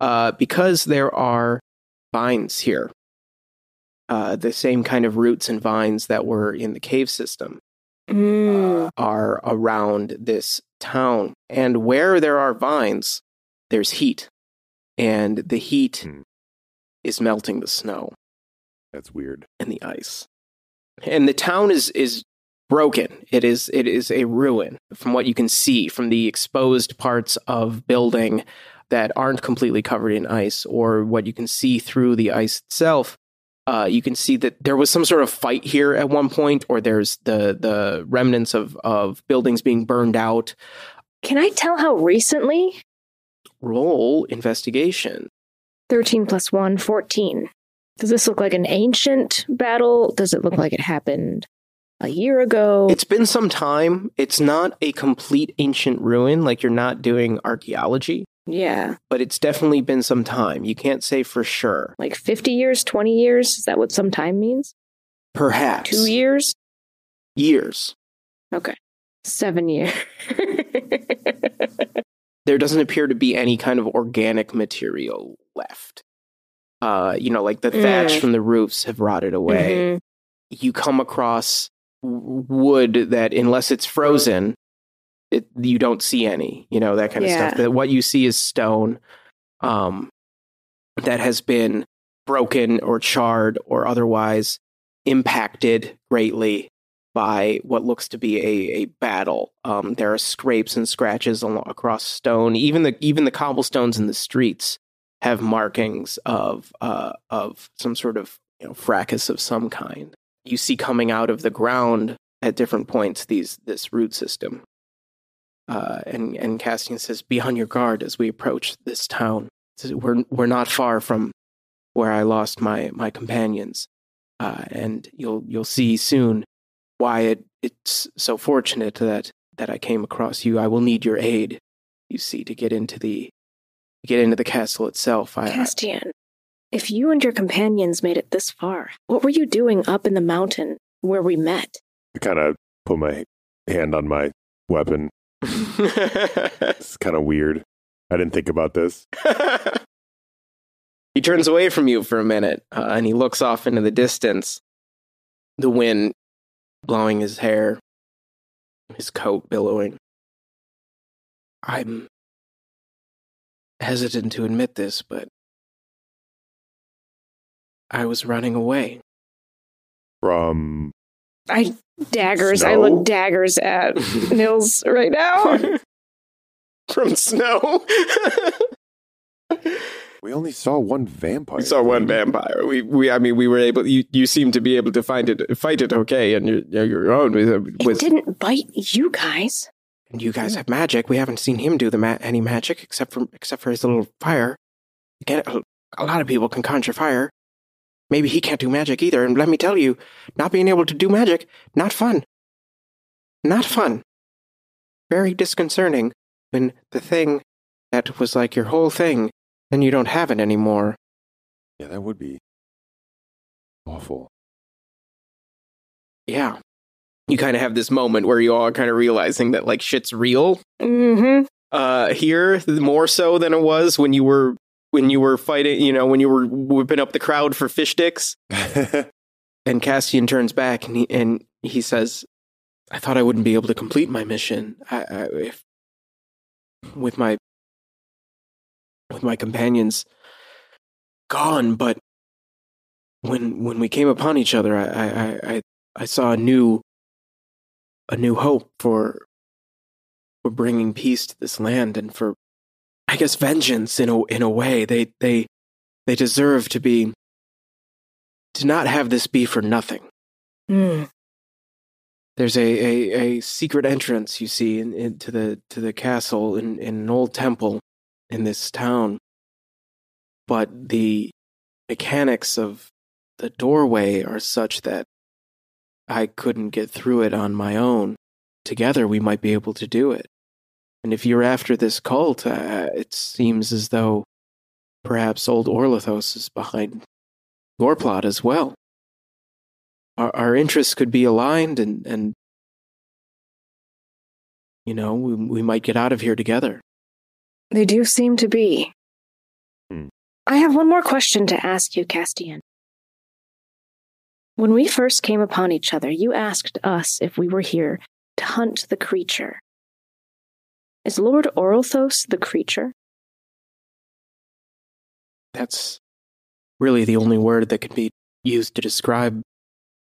uh, because there are vines here. Uh, the same kind of roots and vines that were in the cave system Mm. uh, are around this town. And where there are vines, there's heat. And the heat Hmm. Is melting the snow That's weird. and the ice. And the town is, is broken. It is, it is a ruin from what you can see from the exposed parts of building that aren't completely covered in ice or what you can see through the ice itself. Uh, you can see that there was some sort of fight here at one point, or there's the the remnants of of buildings being burned out. Can I tell how recently? Roll investigation. 13 plus 1, 14. Does this look like an ancient battle? Does it look like it happened a year ago? It's been some time. It's not a complete ancient ruin, like you're not doing archaeology, yeah. but it's definitely been some time. You can't say for sure. Like 50 years, 20 years? Is that what some time means? Perhaps Two years? years. Okay. Seven years. There doesn't appear to be any kind of organic material left. Uh, you know, like the thatch Mm. from the roofs have rotted away. Mhm. you come across wood that unless it's frozen it, you don't see any you know that kind of stuff that what you see is stone um, that has been broken or charred or otherwise impacted greatly by what looks to be a, a battle um, there are scrapes and scratches across stone even the even the cobblestones in the streets have markings of uh, of some sort of you know fracas of some kind you see coming out of the ground at different points these this root system. Uh, and and Castian says, "Be on your guard as we approach this town. We're we're not far from where I lost my my companions, uh, and you'll you'll see soon why it, it's so fortunate that that I came across you. I will need your aid. You see, to get into the get into the castle itself. I, I Castian, if you and your companions made it this far, what were you doing up in the mountain where we met? I kind of put my hand on my weapon. It's kind of weird. I didn't think about this. he turns away from you for a minute uh, and he looks off into the distance. The wind blowing his hair, his coat billowing. I'm hesitant to admit this, but I was running away. From I daggers. I look daggers at Nils right now. From snow. we only saw one vampire. we saw one vampire. We, we, I mean, we were able. You, you seem to be able to find it, fight it okay, and your, your own with, uh, It with didn't bite you guys. And you guys have magic. We haven't seen him do the ma- any magic except for except for his little fire. Again, a, a lot of people can conjure fire. Maybe he can't do magic either. And let me tell you, not being able to do magic, not fun. Not fun. Very disconcerting when the thing that was like your whole thing, then you don't have it anymore. Yeah, that would be awful. Yeah. You kind of have this moment where you all are kind of realizing that like shit's real. Mm-hmm. uh here more so than it was when you were when you were fighting you know when you were whipping up the crowd for fish sticks. And Castian turns back and he and he says i thought i wouldn't be able to complete my mission. I, I, if, with my with my companions gone but when when we came upon each other i i i, I saw a new a new hope for for bringing peace to this land and for I guess vengeance in a in a way. They they they deserve to be to not have this be for nothing. Mm. There's a, a, a secret entrance you see in, into the to the castle in, in an old temple in this town. But the mechanics of the doorway are such that I couldn't get through it on my own. Together we might be able to do it. And if you're after this cult, uh, it seems as though perhaps old Oralthos is behind your plot as well. Our, our interests could be aligned, and, and you know, we, we might get out of here together. They do seem to be. Hmm. I have one more question to ask you, Castian. When we first came upon each other, you asked us if we were here to hunt the creature. Is Lord Oralthos the creature? That's really the only word that can be used to describe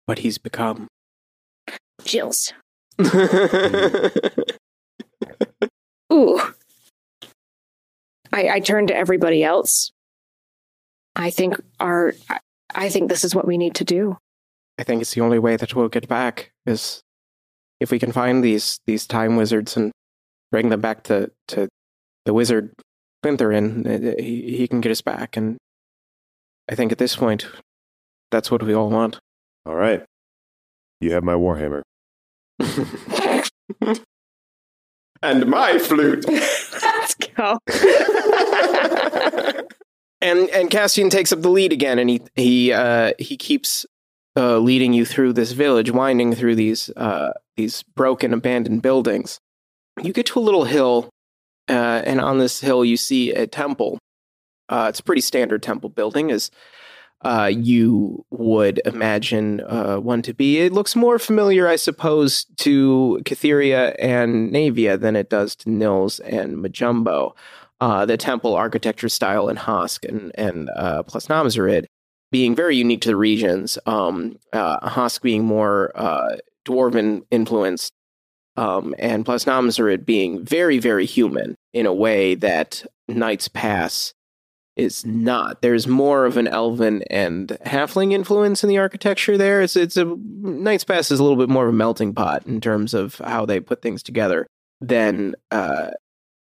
what he's become. Jills. Ooh. I, I turn to everybody else. I think our I, I think this is what we need to do. I think it's the only way that we'll get back is if we can find these these time wizards and bring them back to to the wizard Clintherin, uh, he, he can get us back. And I think at this point, that's what we all want. All right. You have my Warhammer. and my flute. Let's go. and and Castian takes up the lead again, and he he uh, he keeps uh, leading you through this village, winding through these uh, these broken, abandoned buildings. You get to a little hill, uh, and on this hill you see a temple. Uh, it's a pretty standard temple building, as uh, you would imagine uh, one to be. It looks more familiar, I suppose, to Catheria and Navia than it does to Nils and Majumbo. The temple architecture style in Hosk and, and uh, being very unique to the regions. Um, uh, Hosk being more uh, dwarven influenced, um, and Blasnamzarid being very, very human in a way that Knights Pass is not. There's more of an elven and halfling influence in the architecture there. It's it's a Knights Pass is a little bit more of a melting pot in terms of how they put things together than uh,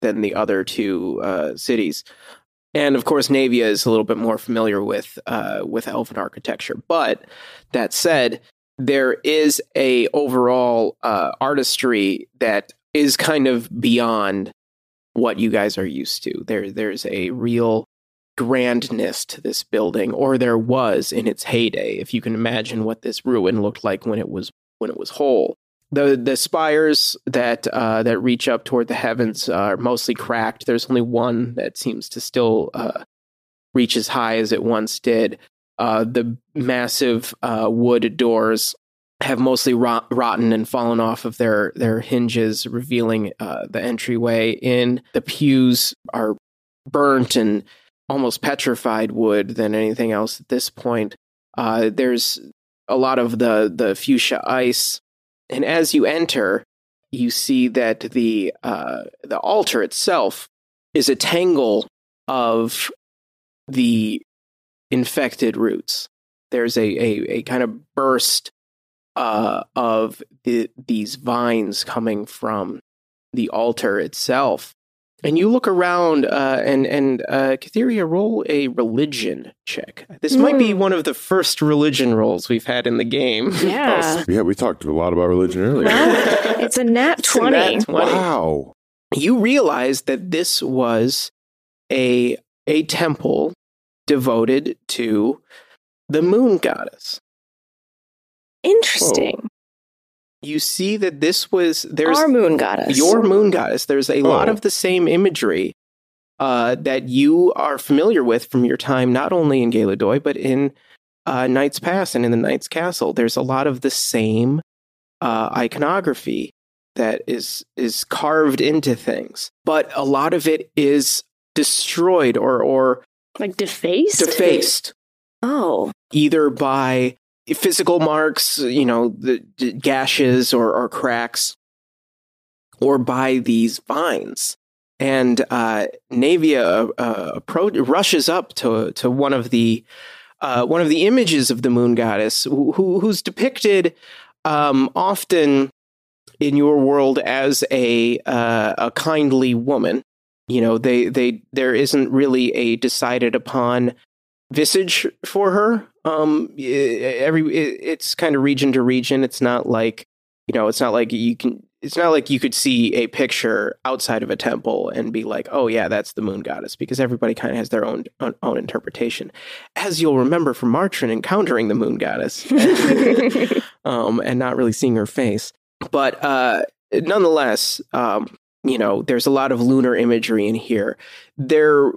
than the other two uh, cities. And of course, Navia is a little bit more familiar with uh, with elven architecture. But that said, there is a overall uh, artistry that is kind of beyond what you guys are used to. There, there's a real grandness to this building, or there was in its heyday. If you can imagine what this ruin looked like when it was when it was whole. The the spires that uh, that reach up toward the heavens are mostly cracked. There's only one that seems to still uh, reach as high as it once did. Uh, the massive uh, wood doors have mostly rot- rotten and fallen off of their their hinges, revealing uh, the entryway in. The pews are burnt and almost petrified wood than anything else at this point. Uh, there's a lot of the the fuchsia ice, and as you enter, you see that the uh, the altar itself is a tangle of the infected roots. There's a a, a kind of burst uh, of the, these vines coming from the altar itself. And you look around, uh, and and uh, Katheria, roll a religion check. This might be Mm. one of the first religion rolls we've had in the game. Yeah. Yeah, we talked a lot about religion earlier. Well, it's a nat It's a 20. nat 20. Wow. You realize that this was a a temple devoted to the moon goddess. Interesting. You see that this was there's Our moon goddess. your moon goddess. There's a lot Oh. of the same imagery uh, that you are familiar with from your time, not only in Galadoy, but in uh, Knight's Pass and in the Knight's Castle. There's a lot of the same uh, iconography that is is carved into things, but a lot of it is destroyed or or like defaced? defaced Oh. either by physical marks, you know, the, the gashes or, or cracks, or by these vines. And uh, Navia uh, rushes up to to one of the uh, one of the images of the moon goddess, who, who- who's depicted um, often in your world as a uh, a kindly woman. You know, they they there isn't really a decided upon visage for her. Um, every it's kind of region to region. It's not like you know, it's not like you can. It's not like you could see a picture outside of a temple and be like, "Oh yeah, that's the moon goddess," because everybody kind of has their own own, own interpretation. As you'll remember from Martrin encountering the moon goddess, um, and not really seeing her face, but uh, nonetheless, um, you know, there's a lot of lunar imagery in here. There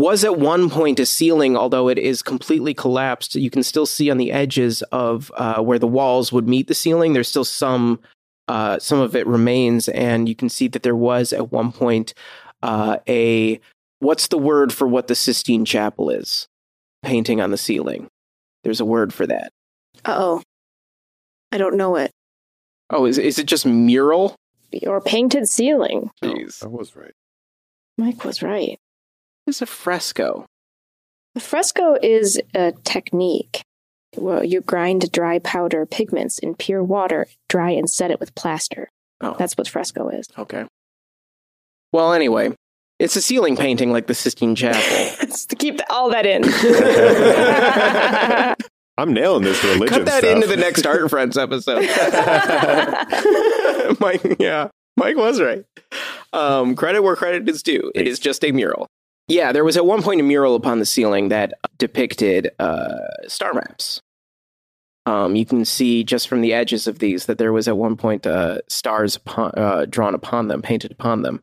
was at one point a ceiling, although it is completely collapsed. You can still see on the edges of uh, where the walls would meet the ceiling. There's still some, uh, some of it remains, and you can see that there was at one point uh, a what's the word for what the Sistine Chapel is? Painting on the ceiling. There's a word for that. oh. I don't know it. Oh, is is it just mural? Or painted ceiling. Jeez, I was right. Mike was right. It's a fresco. A fresco is a technique. Well, you grind dry powder pigments in pure water, dry and set it with plaster. Oh, That's what fresco is. okay. Well, anyway, it's a ceiling painting like the Sistine Chapel. To keep all that in. I'm nailing this religion Cut that stuff. into the next Art Friends episode. Mike, yeah, Mike was right. Um, credit where credit is due. It is just a mural. Yeah, there was at one point a mural upon the ceiling that depicted uh, star maps. Um, you can see just from the edges of these that there was at one point uh, stars upon, uh, drawn upon them, painted upon them.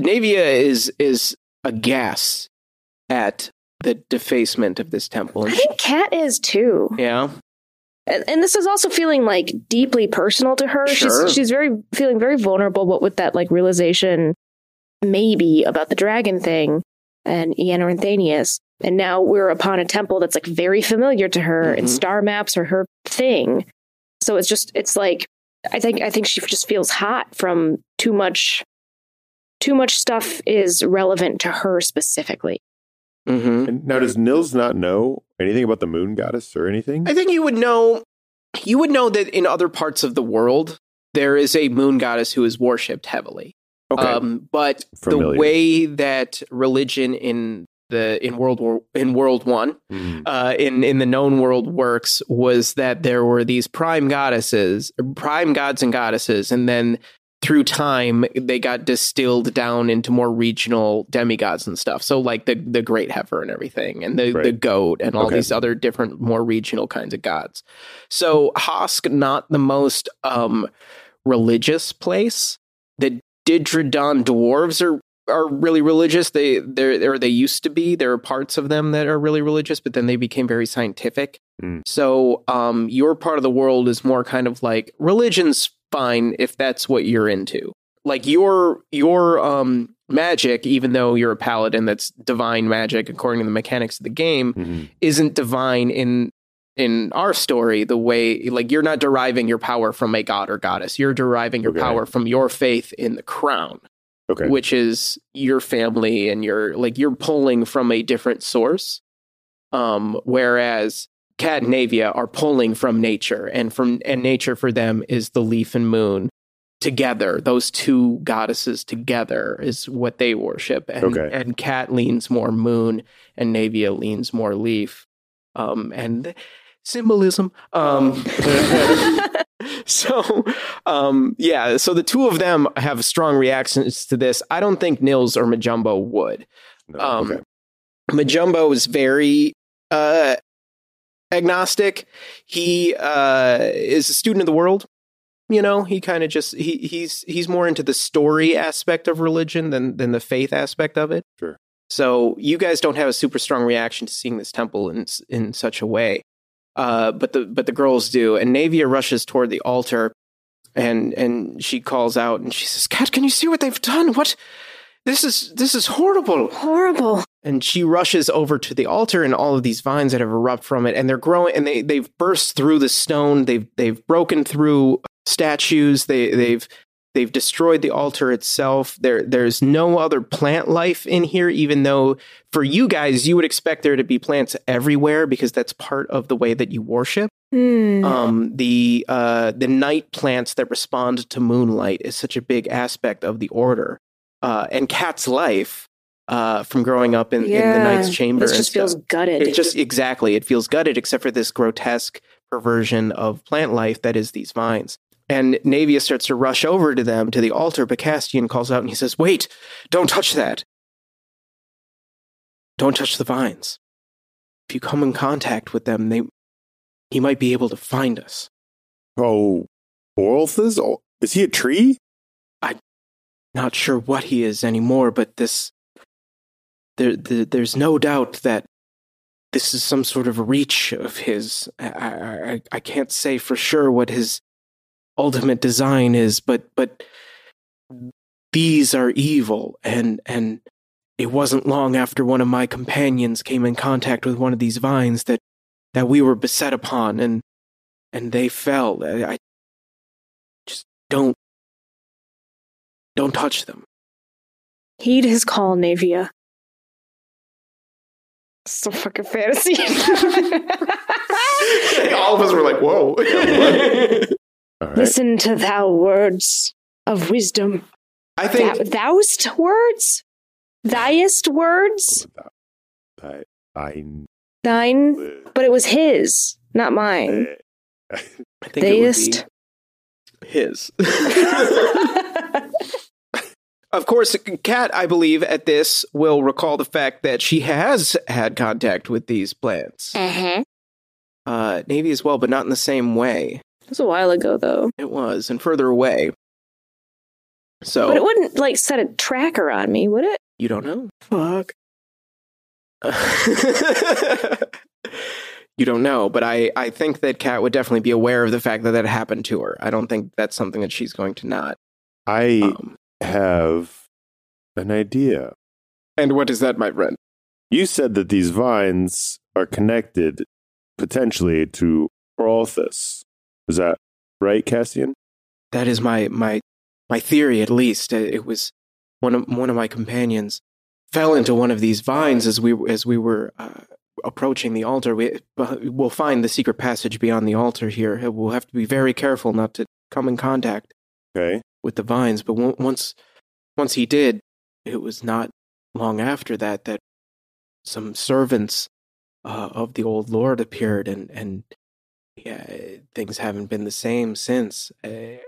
Navia is is aghast at the defacement of this temple. I think Kat is too. yeah, And, and this is also feeling like deeply personal to her. Sure. She's she's very feeling very vulnerable, but with that like realization maybe about the dragon thing and Iana and Thanius. And now we're upon a temple that's like very familiar to her and Mhm. star maps are her thing. So it's just it's like I think I think she just feels hot from too much too much stuff is relevant to her specifically. hmm And now, does Nils not know anything about the moon goddess or anything? I think you would know you would know that in other parts of the world there is a moon goddess who is worshipped heavily. Okay. Um, but Familiar. the way that religion in the in World War in World One Mhm. uh, in in the known world works was that there were these prime goddesses, prime gods and goddesses, and then through time they got distilled down into more regional demigods and stuff. So like the the great heifer and everything, and the Right. the goat and all Okay. these other different more regional kinds of gods. So Hosk not the most um religious place. The Didridon dwarves are are really religious. They they or they used to be. There are parts of them that are really religious, but then they became very scientific. Mm. So um, your part of the world is more kind of like religion's fine if that's what you're into. Like your your um, magic, even though you're a paladin that's divine magic according to the mechanics of the game, Mhm. isn't divine in in our story the way like you're not deriving your power from a god or goddess you're deriving your Okay. power from your faith in the crown Okay. which is your family and your like you're pulling from a different source um whereas cat and navia are pulling from nature and from and nature for them is the leaf and moon together those two goddesses together is what they worship and Okay. and cat leans more moon and navia leans more leaf um and symbolism um so um yeah so the two of them have strong reactions to this i don't think nils or majumbo would No, um, okay. Majumbo is very uh, agnostic. He uh, is a student of the world. You know, he kind of just he he's he's more into the story aspect of religion than than the faith aspect of it. Sure. So you guys don't have a super strong reaction to seeing this temple in in such a way, uh, but the but the girls do. And Navia rushes toward the altar, and and she calls out and she says, "Cat, can you see what they've done? What? This is this is horrible." Horrible. and she rushes over to the altar and all of these vines that have erupted from it and they're growing and they they've burst through the stone they've they've broken through statues they they've they've destroyed the altar itself there there's no other plant life in here even though for you guys you would expect there to be plants everywhere because that's part of the way that you worship Hmm. um, the uh, the night plants that respond to moonlight is such a big aspect of the order. Uh, and Cat's life uh, from growing up in, in the night's Chamber. It just feels gutted. It just exactly it feels gutted, except for this grotesque perversion of plant life that is these vines. And Navia starts to rush over to them to the altar, but Castian calls out and he says, "Wait! Don't touch that! Don't touch the vines. If you come in contact with them, they he might be able to find us." Oh, Oralthos? Oh, Is he a tree? I'm not sure what he is anymore, but this there, there there's no doubt that this is some sort of reach of his. I, I I- I can't say for sure what his ultimate design is, but but these are evil, and and it wasn't long after one of my companions came in contact with one of these vines that that we were beset upon, and and they fell. I, I just don't don't touch them. Heed his call, Navia. So fucking fantasy. All of us were like, "Whoa!" All right. Listen to thou words of wisdom. I think Thou, thou'st words? Thyest words? I, I, Thine? But it was his, not mine. I think it would be his. of course, Kat, I believe, at this will recall the fact that she has had contact with these plants. Uh-huh. Uh, Navy as well, but not in the same way. It was a while ago, though. It was, and further away. So But it wouldn't, like, set a tracker on me, would it? You don't know? Fuck. you don't know, but I, I think that Kat would definitely be aware of the fact that that happened to her. I don't think that's something that she's going to not. I Um, have an idea. and what is that, my friend? You said that these vines are connected potentially to Oralthos. Is that right, Castian? That is my my my theory, at least. It was one of one of my companions fell into one of these vines as we as we were uh, approaching the altar. We we'll find the secret passage beyond the altar here. We'll have to be very careful not to come in contact Okay. with the vines. But on- once once he did, it was not long after that that some servants uh, of the old lord appeared, and and yeah, things haven't been the same since. Uh,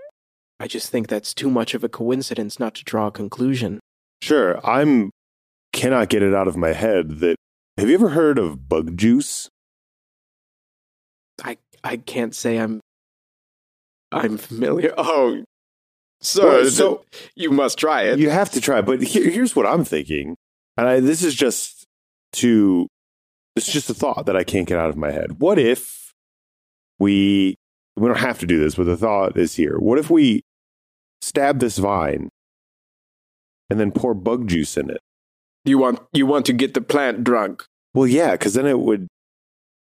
I just think that's too much of a coincidence not to draw a conclusion. Sure. I'm cannot get it out of my head that have you ever heard of bug juice? I I can't say I'm I'm familiar. Oh, So, Well, so- you must try it. You have to try. But here, here's what I'm thinking, and I, this is just to is just a thought that I can't get out of my head. What if we we don't have to do this, but the thought is here. What if we stab this vine and then pour bug juice in it? you want you want to get the plant drunk. Well, yeah, because then it would.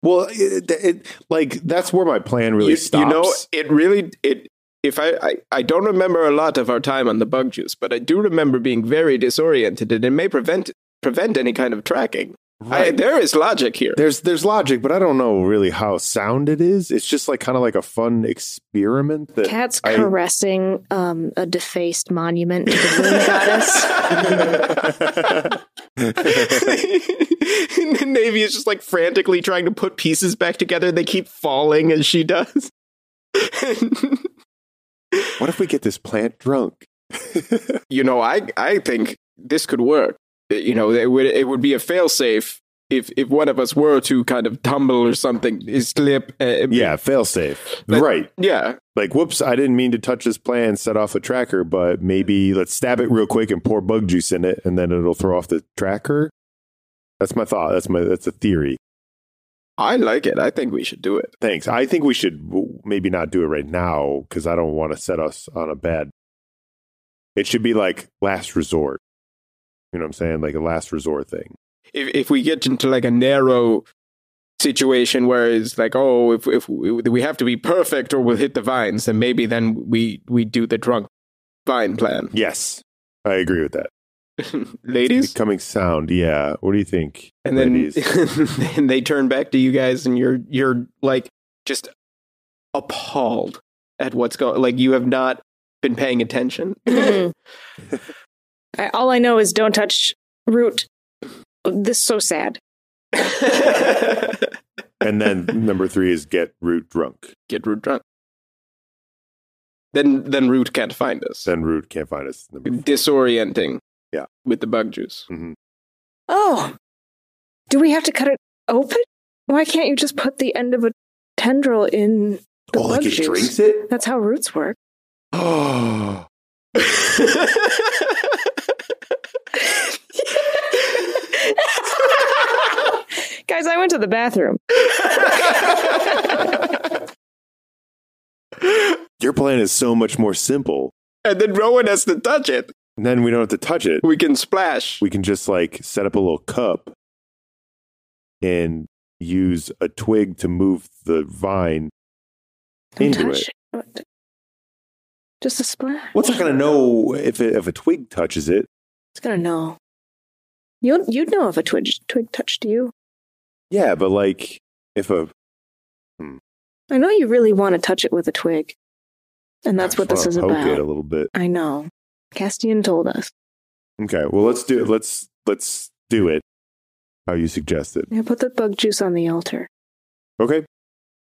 Well, it, it, like that's where my plan really you, stops. you know, it really it. If I, I I don't remember a lot of our time on the bug juice, but I do remember being very disoriented, and it may prevent prevent any kind of tracking. I, there is logic here. There's there's logic, but I don't know really how sound it is. It's just like kind of like a fun experiment that Cat's I- caressing um, a defaced monument to the moon goddess. and the Navy is just like frantically trying to put pieces back together. They keep falling as she does. What if we get this plant drunk? you know, I I think this could work. You know, it would it would be a failsafe if if one of us were to kind of tumble or something, slip. Uh, yeah, fail safe. But- right. yeah. Like, whoops, I didn't mean to touch this plan, set off a tracker, but maybe let's stab it real quick and pour bug juice in it, and then it'll throw off the tracker. That's my thought. That's my that's a theory. I like it. I think we should do it. Thanks. I think we should maybe not do it right now because I don't want to set us on a bad. It should be like last resort. You know what I'm saying? Like a last resort thing. If if we get into like a narrow situation where it's like, oh, if if we, we have to be perfect or we'll hit the vines, then maybe then we we do the drunk vine plan. Yes, I agree with that. Ladies, Becoming sound. Yeah. What do you think? and then and they turn back to you guys, and you're you're like just appalled at what's going. Like you have not been paying attention. Mm-hmm. I, all I know is don't touch root. This is so sad. and then number three is get root drunk. Get Root drunk. Then then Root can't find us. Then root can't find us. Number Disorienting. Yeah. With the bug juice. Mm-hmm. Oh, do we have to cut it open? Why can't you just put the end of a tendril in the Oh, bug like it juice? drinks it. That's how roots work. Oh, Guys, I went to the bathroom. your plan is so much more simple. and then Rowan has to touch it. And then we don't have to touch it. We can splash. We can just like set up a little cup and use a twig to move the vine And into touch it. Just a splash. What's not going to know if it, if a twig touches it? It's gonna know. You'd you'd know if a twig twig touched you. Yeah, but like if a hmm. I know you really want to touch it with a twig, and that's I what this is poke it a about. little bit. I know. Castian told us. Okay, well let's do it. let's let's do it. How you suggested. Yeah, put the bug juice on the altar. Okay.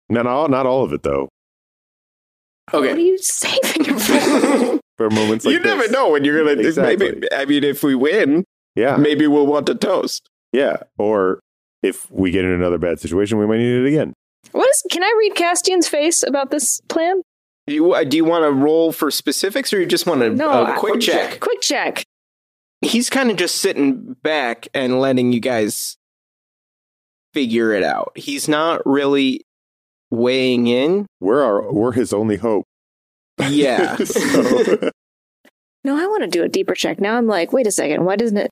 Not all not all of it though. What are you saving it for? For moments like this. you never know when you're gonna. Exactly. Maybe I mean, if we win, Yeah. maybe we'll want to toast. Yeah. Or if we get in another bad situation, we might need it again. what is? Can I read Castian's face about this plan? Do you, uh, do you want to roll for specifics, or you just want a, No, a I- quick check? Quick check. He's kind of just sitting back and letting you guys figure it out. He's not really weighing in. We're our we're his only hope. Yeah. So- No, I want to do a deeper check. Now I'm like, wait a second. Why doesn't it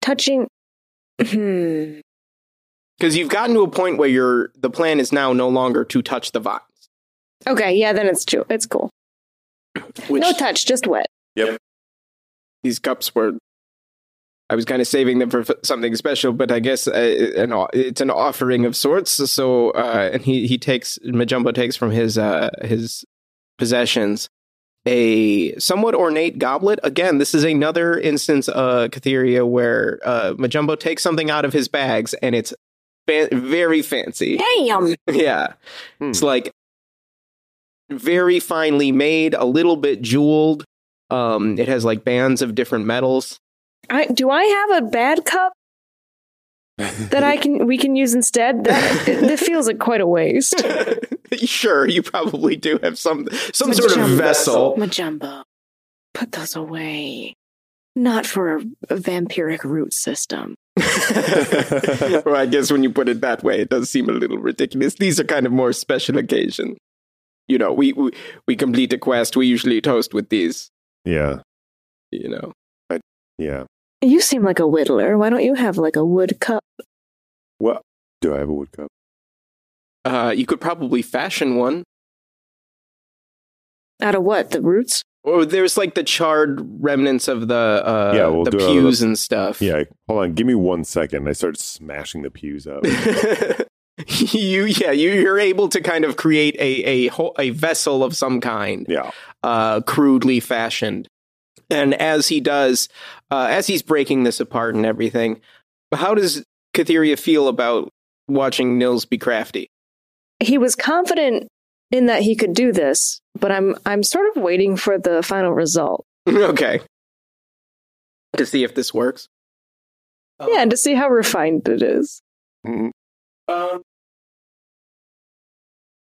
touching? Hmm. Because you've gotten to a point where you're, the plan is now no longer to touch the vines. Okay, yeah, then it's true. It's cool. Which no touch, just wet. Yep. These cups were. I was kind of saving them for f- something special, but I guess uh, an, o- it's an offering of sorts. So, uh, and he he takes Majumbo takes from his uh, his possessions a somewhat ornate goblet. Again, this is another instance, uh, Catheria, where uh, Majumbo takes something out of his bags and it's fa- very fancy. Damn. Yeah. Hmm. It's like very finely made, a little bit jeweled. Um, it has like bands of different metals. I, do I have a bad cup? that I can we can use instead? That it, feels like quite a waste. sure, you probably do have some some sort of vessel. Majumbo, put those away. Not for a, a vampiric root system. well, I guess when you put it that way, it does seem a little ridiculous. These are kind of more special occasion. You know, we we, we complete a quest. We usually toast with these. Yeah. You know. I, yeah. You seem like a whittler. Why don't you have like a wood cup? What? Do I have a wood cup? Uh, you could probably fashion one. Out of what? The roots? Or there's like the charred remnants of the uh, yeah, we'll the pews and stuff. Yeah, hold on. Give me one second. I start smashing the pews up. you yeah you you're able to kind of create a a a vessel of some kind. Yeah, uh, crudely fashioned. And as he does, uh, as he's breaking this apart and everything, how does Kytheria feel about watching Nils be crafty? He was confident in that he could do this, but I'm I'm sort of waiting for the final result. okay. To see if this works. Yeah, and to see how refined it is. Mm-hmm. Um,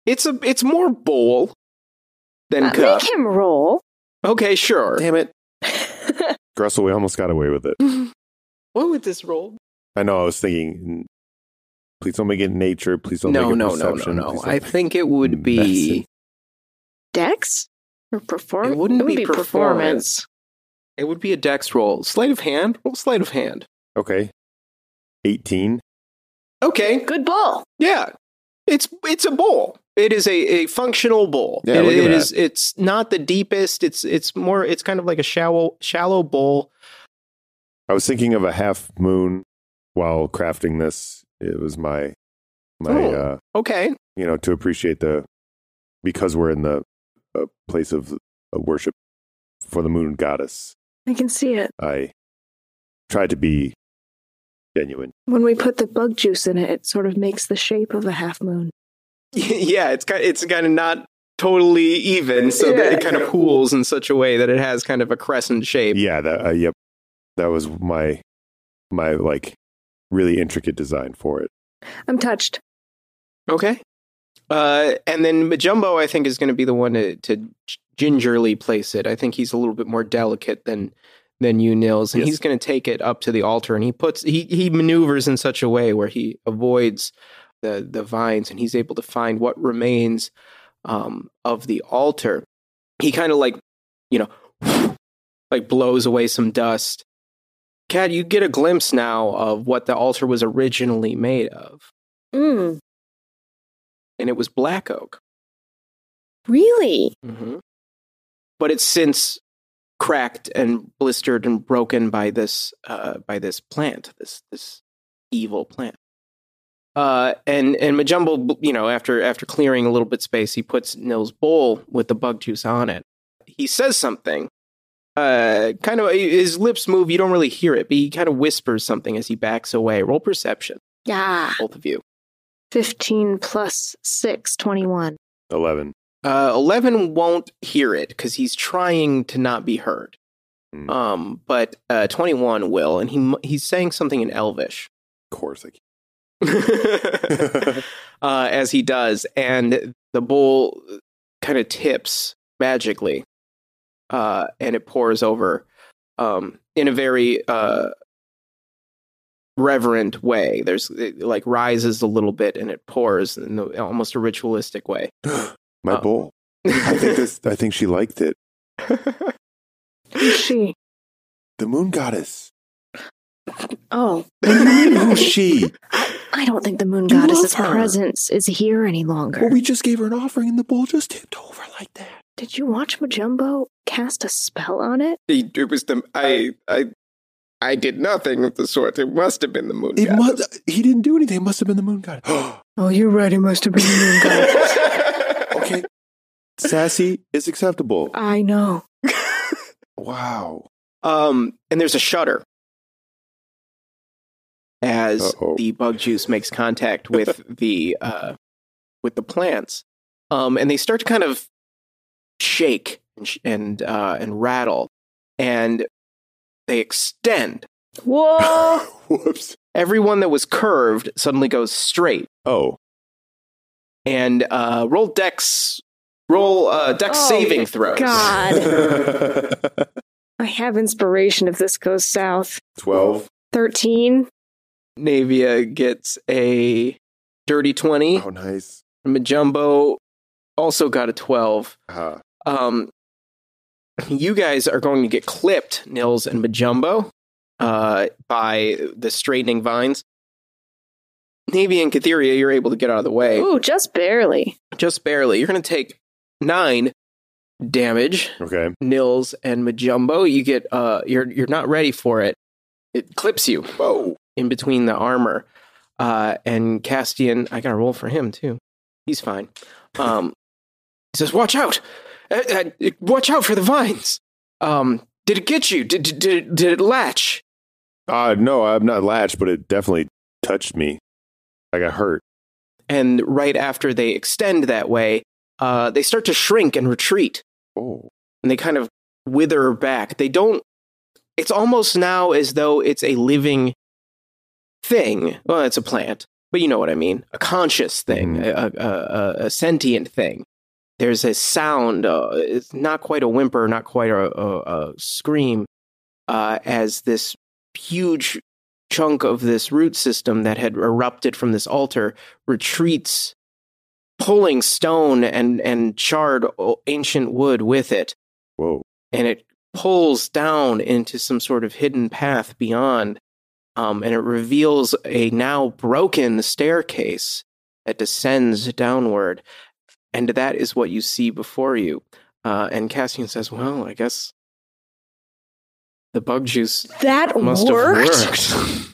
it's a it's more bowl than uh, cup. Make him roll. Okay, sure. Damn it. Gressel, we almost got away with it. what would this roll? I know. I was thinking. Please don't make it nature. Please don't no, make it no, perception. No, no, no, I think it would be dex or perform. It wouldn't it would be, be performance. performance. It would be a dex roll. Sleight of hand. Roll sleight of hand. Okay. Eighteen. Okay. Good ball. Yeah. It's it's a bowl. It is a, a functional bowl. Yeah, it, look at it that. is it's not the deepest. It's it's more it's kind of like a shallow shallow bowl. I was thinking of a half moon while crafting this. It was my my oh, uh, okay. You know, to appreciate the because we're in the uh, place of uh, worship for the moon goddess. I can see it. I tried to be genuine. When we put the bug juice in it, it sort of makes the shape of a half moon. Yeah, it's kind it's kind of not totally even, so yeah. that it kind of pools in such a way that it has kind of a crescent shape. Yeah, that uh, yep, that was my my like really intricate design for it. I'm touched. Okay. Uh, and then Majumbo, I think, is going to be the one to, to gingerly place it. I think he's a little bit more delicate than than you, Nils, and yes. he's going to take it up to the altar. And he puts he he maneuvers in such a way where he avoids the the vines, and he's able to find what remains um, of the altar. He kind of like you know like blows away some dust. Kat, you get a glimpse now of what the altar was originally made of. Mm. And it was black oak. Really? Mm-hmm. But it's since cracked and blistered and broken by this uh, by this plant, this this evil plant. Uh, and and Majumbo, you know, after after clearing a little bit space, he puts Nils' bowl with the bug juice on it. He says something. Uh, kind of his lips move. You don't really hear it, but he kind of whispers something as he backs away. Roll perception. Yeah, both of you. Fifteen plus six, 21. Eleven. Uh, Eleven won't hear it because he's trying to not be heard. Mm. Um, but uh, Twenty One will, and he he's saying something in Elvish. Of course, I uh, as he does, and the bowl kind of tips magically, uh, and it pours over um, in a very uh, reverent way. There's it, like rises a little bit, and it pours in the, almost a ritualistic way. My um, bowl. I think this. I think she liked it. Who's she? The moon goddess. Oh. Who's she? I don't think the moon you goddess's presence is here any longer. Well, we just gave her an offering and the bowl just tipped over like that. Did you watch Majumbo cast a spell on it? It was the I I I did nothing of the sort. It must have been the moon it goddess. Must, he didn't do anything. It must have been the moon goddess. oh, you're right. It must have been the moon goddess. okay. Sassy is acceptable. I know. wow. Um, and there's a shudder as Uh-oh. the bug juice makes contact with the uh, with the plants, um, and they start to kind of shake and sh- and, uh, and rattle, and they extend. Whoa! Whoops! Everyone that was curved suddenly goes straight. Oh, And uh, roll dex, roll uh, dex Oh, saving throws. God. I have inspiration if this goes south. 12. 13. Navia gets a dirty 20. Oh, nice. Majumbo also got a 12. Uh, Um, you guys are going to get clipped, Nils and Majumbo, uh, by the straightening vines. Navy and Catheria, you're able to get out of the way. Ooh, just barely. Just barely. You're going to take nine damage. okay. Nils and Majumbo, you get uh you're you're not ready for it. It clips you Whoa. In between the armor. Uh and Castian, I got to roll for him too. He's fine. Um he says, "Watch out. Uh, uh, watch out for the vines." Um did it get you? Did did did, did it latch? Uh, no, I'm not latched, but it definitely touched me. I got hurt. And right after they extend that way, uh they start to shrink and retreat. Oh. and they kind of wither back. They don't. It's almost now as though it's a living thing. Well, it's a plant, but you know what I mean. A conscious thing, Mhm. a, a, a, sentient thing. There's a sound. Uh, it's not quite a whimper, not quite a, a, a scream, uh, as this huge chunk of this root system that had erupted from this altar retreats pulling stone and and charred ancient wood with it Whoa. and it pulls down into some sort of hidden path beyond um, and it reveals a now broken staircase that descends downward and that is what you see before you uh, and cassian says well i guess the bug juice That must worked. have worked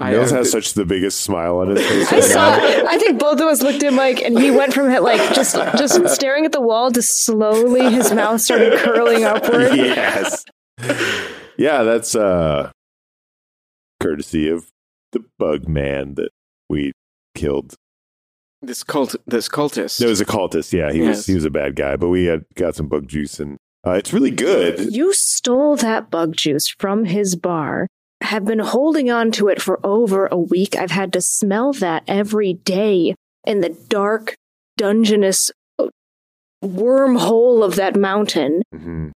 I, Nils uh, has such the biggest smile on his face. I saw. I think both of us looked at Mike, and he went from like just just staring at the wall to slowly his mouth started curling upward. yes. Yeah, that's uh courtesy of the bug man that we killed. this cult this cultist It was a cultist. Yeah, he Yes. was he was a bad guy, but we had got some bug juice and uh, it's really good. You stole that bug juice from his bar. Have been holding on to it for over a week. I've had to smell that every day in the dark, dungeonous uh, wormhole of that mountain. Mhm.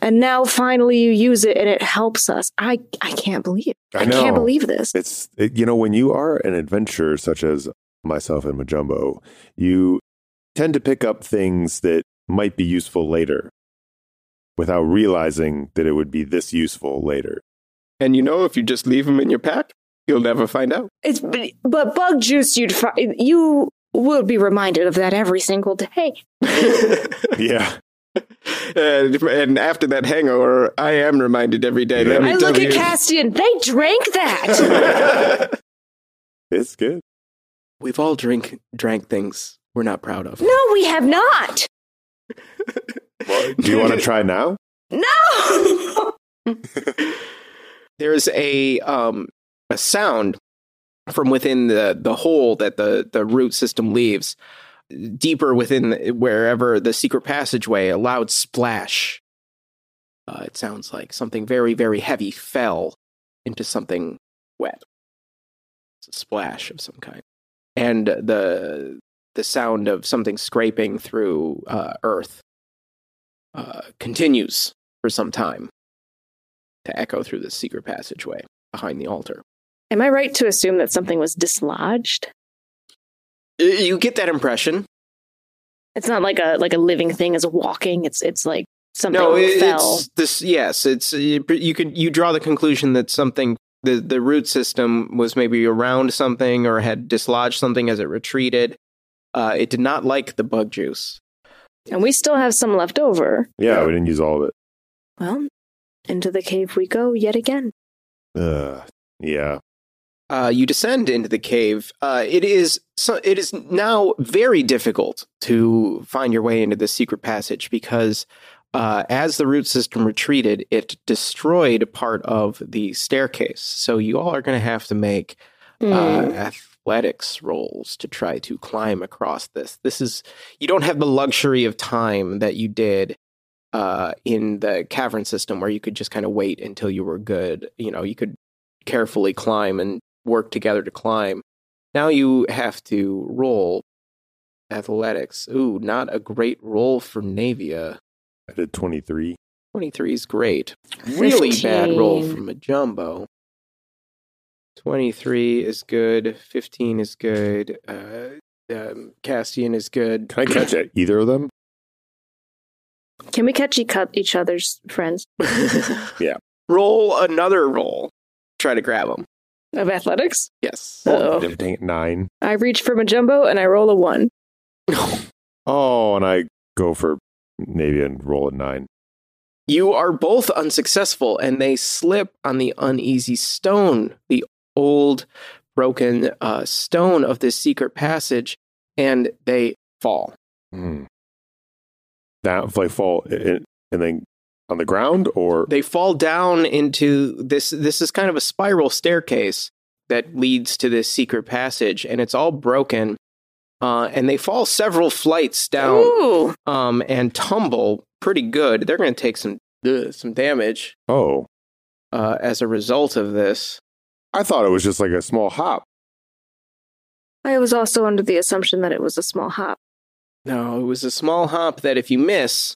And now finally you use it and it helps us. I I can't believe it. I I, can't believe this. It's it, you know when you are an adventurer such as myself and Majumbo, you tend to pick up things that might be useful later without realizing that it would be this useful later. and you know if you just leave them in your pack you'll never find out It's but bug juice you'd find you will be reminded of that every single day. Yeah. And, and after that hangover, I am reminded every day. Let I look at you. Castian. They drank that. It's good. We've all drink drank things we're not proud of. no, we have not. Do you want to try now? No. There's a um a sound from within the the hole that the the root system leaves, deeper within the, wherever the secret passageway. A loud splash. Uh, it sounds like something very very heavy fell into something wet. It's a splash of some kind, and the the sound of something scraping through uh, earth uh, continues for some time to echo through the secret passageway behind the altar. Am I right to assume that something was dislodged? Y- You get that impression. It's not like a like a living thing is walking. It's it's like something no, it- fell. it's this. Yes, it's you, you could you draw the conclusion that something the the root system was maybe around something or had dislodged something as it retreated. Uh, it did not like the bug juice. And we still have some left over. Yeah, we didn't use all of it. Well, into the cave we go yet again. Uh, yeah. Uh, you descend into the cave. Uh, it is so, it is now very difficult to find your way into the secret passage because uh, as the root system retreated, it destroyed part of the staircase. So you all are going to have to make uh, Hmm. athletics rolls to try to climb across this. This is you don't have the luxury of time that you did uh, in the cavern system, where you could just kind of wait until you were good. You know, you could carefully climb and work together to climb. Now you have to roll athletics. Ooh, not a great roll for Navia. I did 23. 23 is great. Really bad roll 15. from Majumbo. 23 is good. 15 is good. Uh, um, Castian is good. Can I catch it? Either of them? Can we catch each each other's friends Yeah. Roll another roll. Try to grab him. Of athletics? Yes. Uh-oh. Dang it, nine. I reach for Majumbo and I roll a one. Oh, and I go for Navy and roll a nine. You are both unsuccessful, and they slip on the uneasy stone, the old broken uh, stone of this secret passage, and they fall. Hmm. That they fall and then on the ground or They fall down into this. This is kind of a spiral staircase that leads to this secret passage, and it's all broken. Uh, and they fall several flights down um, and tumble pretty good. They're going to take some uh, some damage oh, uh, as a result of this. I thought it was just like a small hop. I was also under the assumption that it was a small hop. No, it was a small hop that if you miss,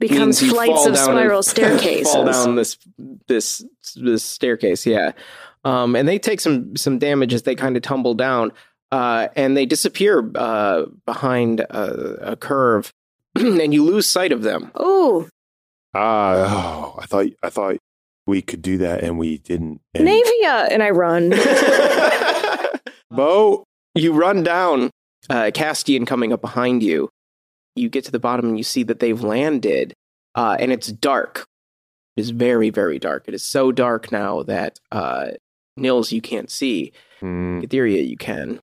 Becomes flights of spiral a- staircases. fall down this this this staircase. Yeah, um, and they take some some damage as they kind of tumble down, uh, and they disappear uh, behind a, a curve, and you lose sight of them. Ooh, Ah, oh, I thought I thought we could do that and we didn't. And Navia! And I run. Bo, you run down, uh, Castian coming up behind you. You get to the bottom and you see that they've landed, uh, and it's dark. It is very, very dark. It is so dark now that uh, Nils you can't see. Hmm, Etheria you can.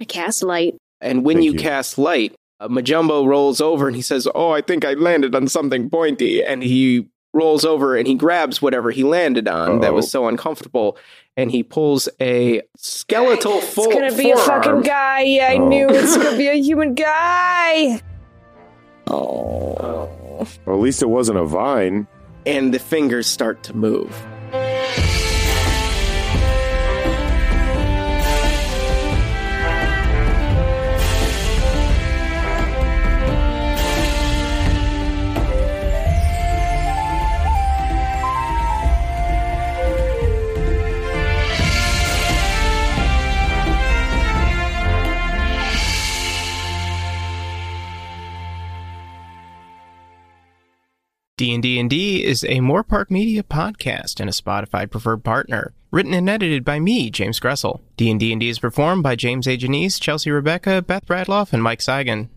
I cast light. And when you, you. cast light, uh, Majumbo rolls over and he says, "Oh, I think I landed on something pointy." And he rolls over and he grabs whatever he landed on that was so uncomfortable, and he pulls a skeletal full. It's gonna be a fucking guy. Yeah, I Oh. knew it's gonna be a human guy. Oh. well, at least it wasn't a vine. and the fingers start to move. D&D and D is a More Park Media podcast and a Spotify preferred partner. Written and edited by me, James Gressel. D&D and D is performed by James A. Janice, Chelsea Rebecca, Beth Bradloff, and Mike Seigan.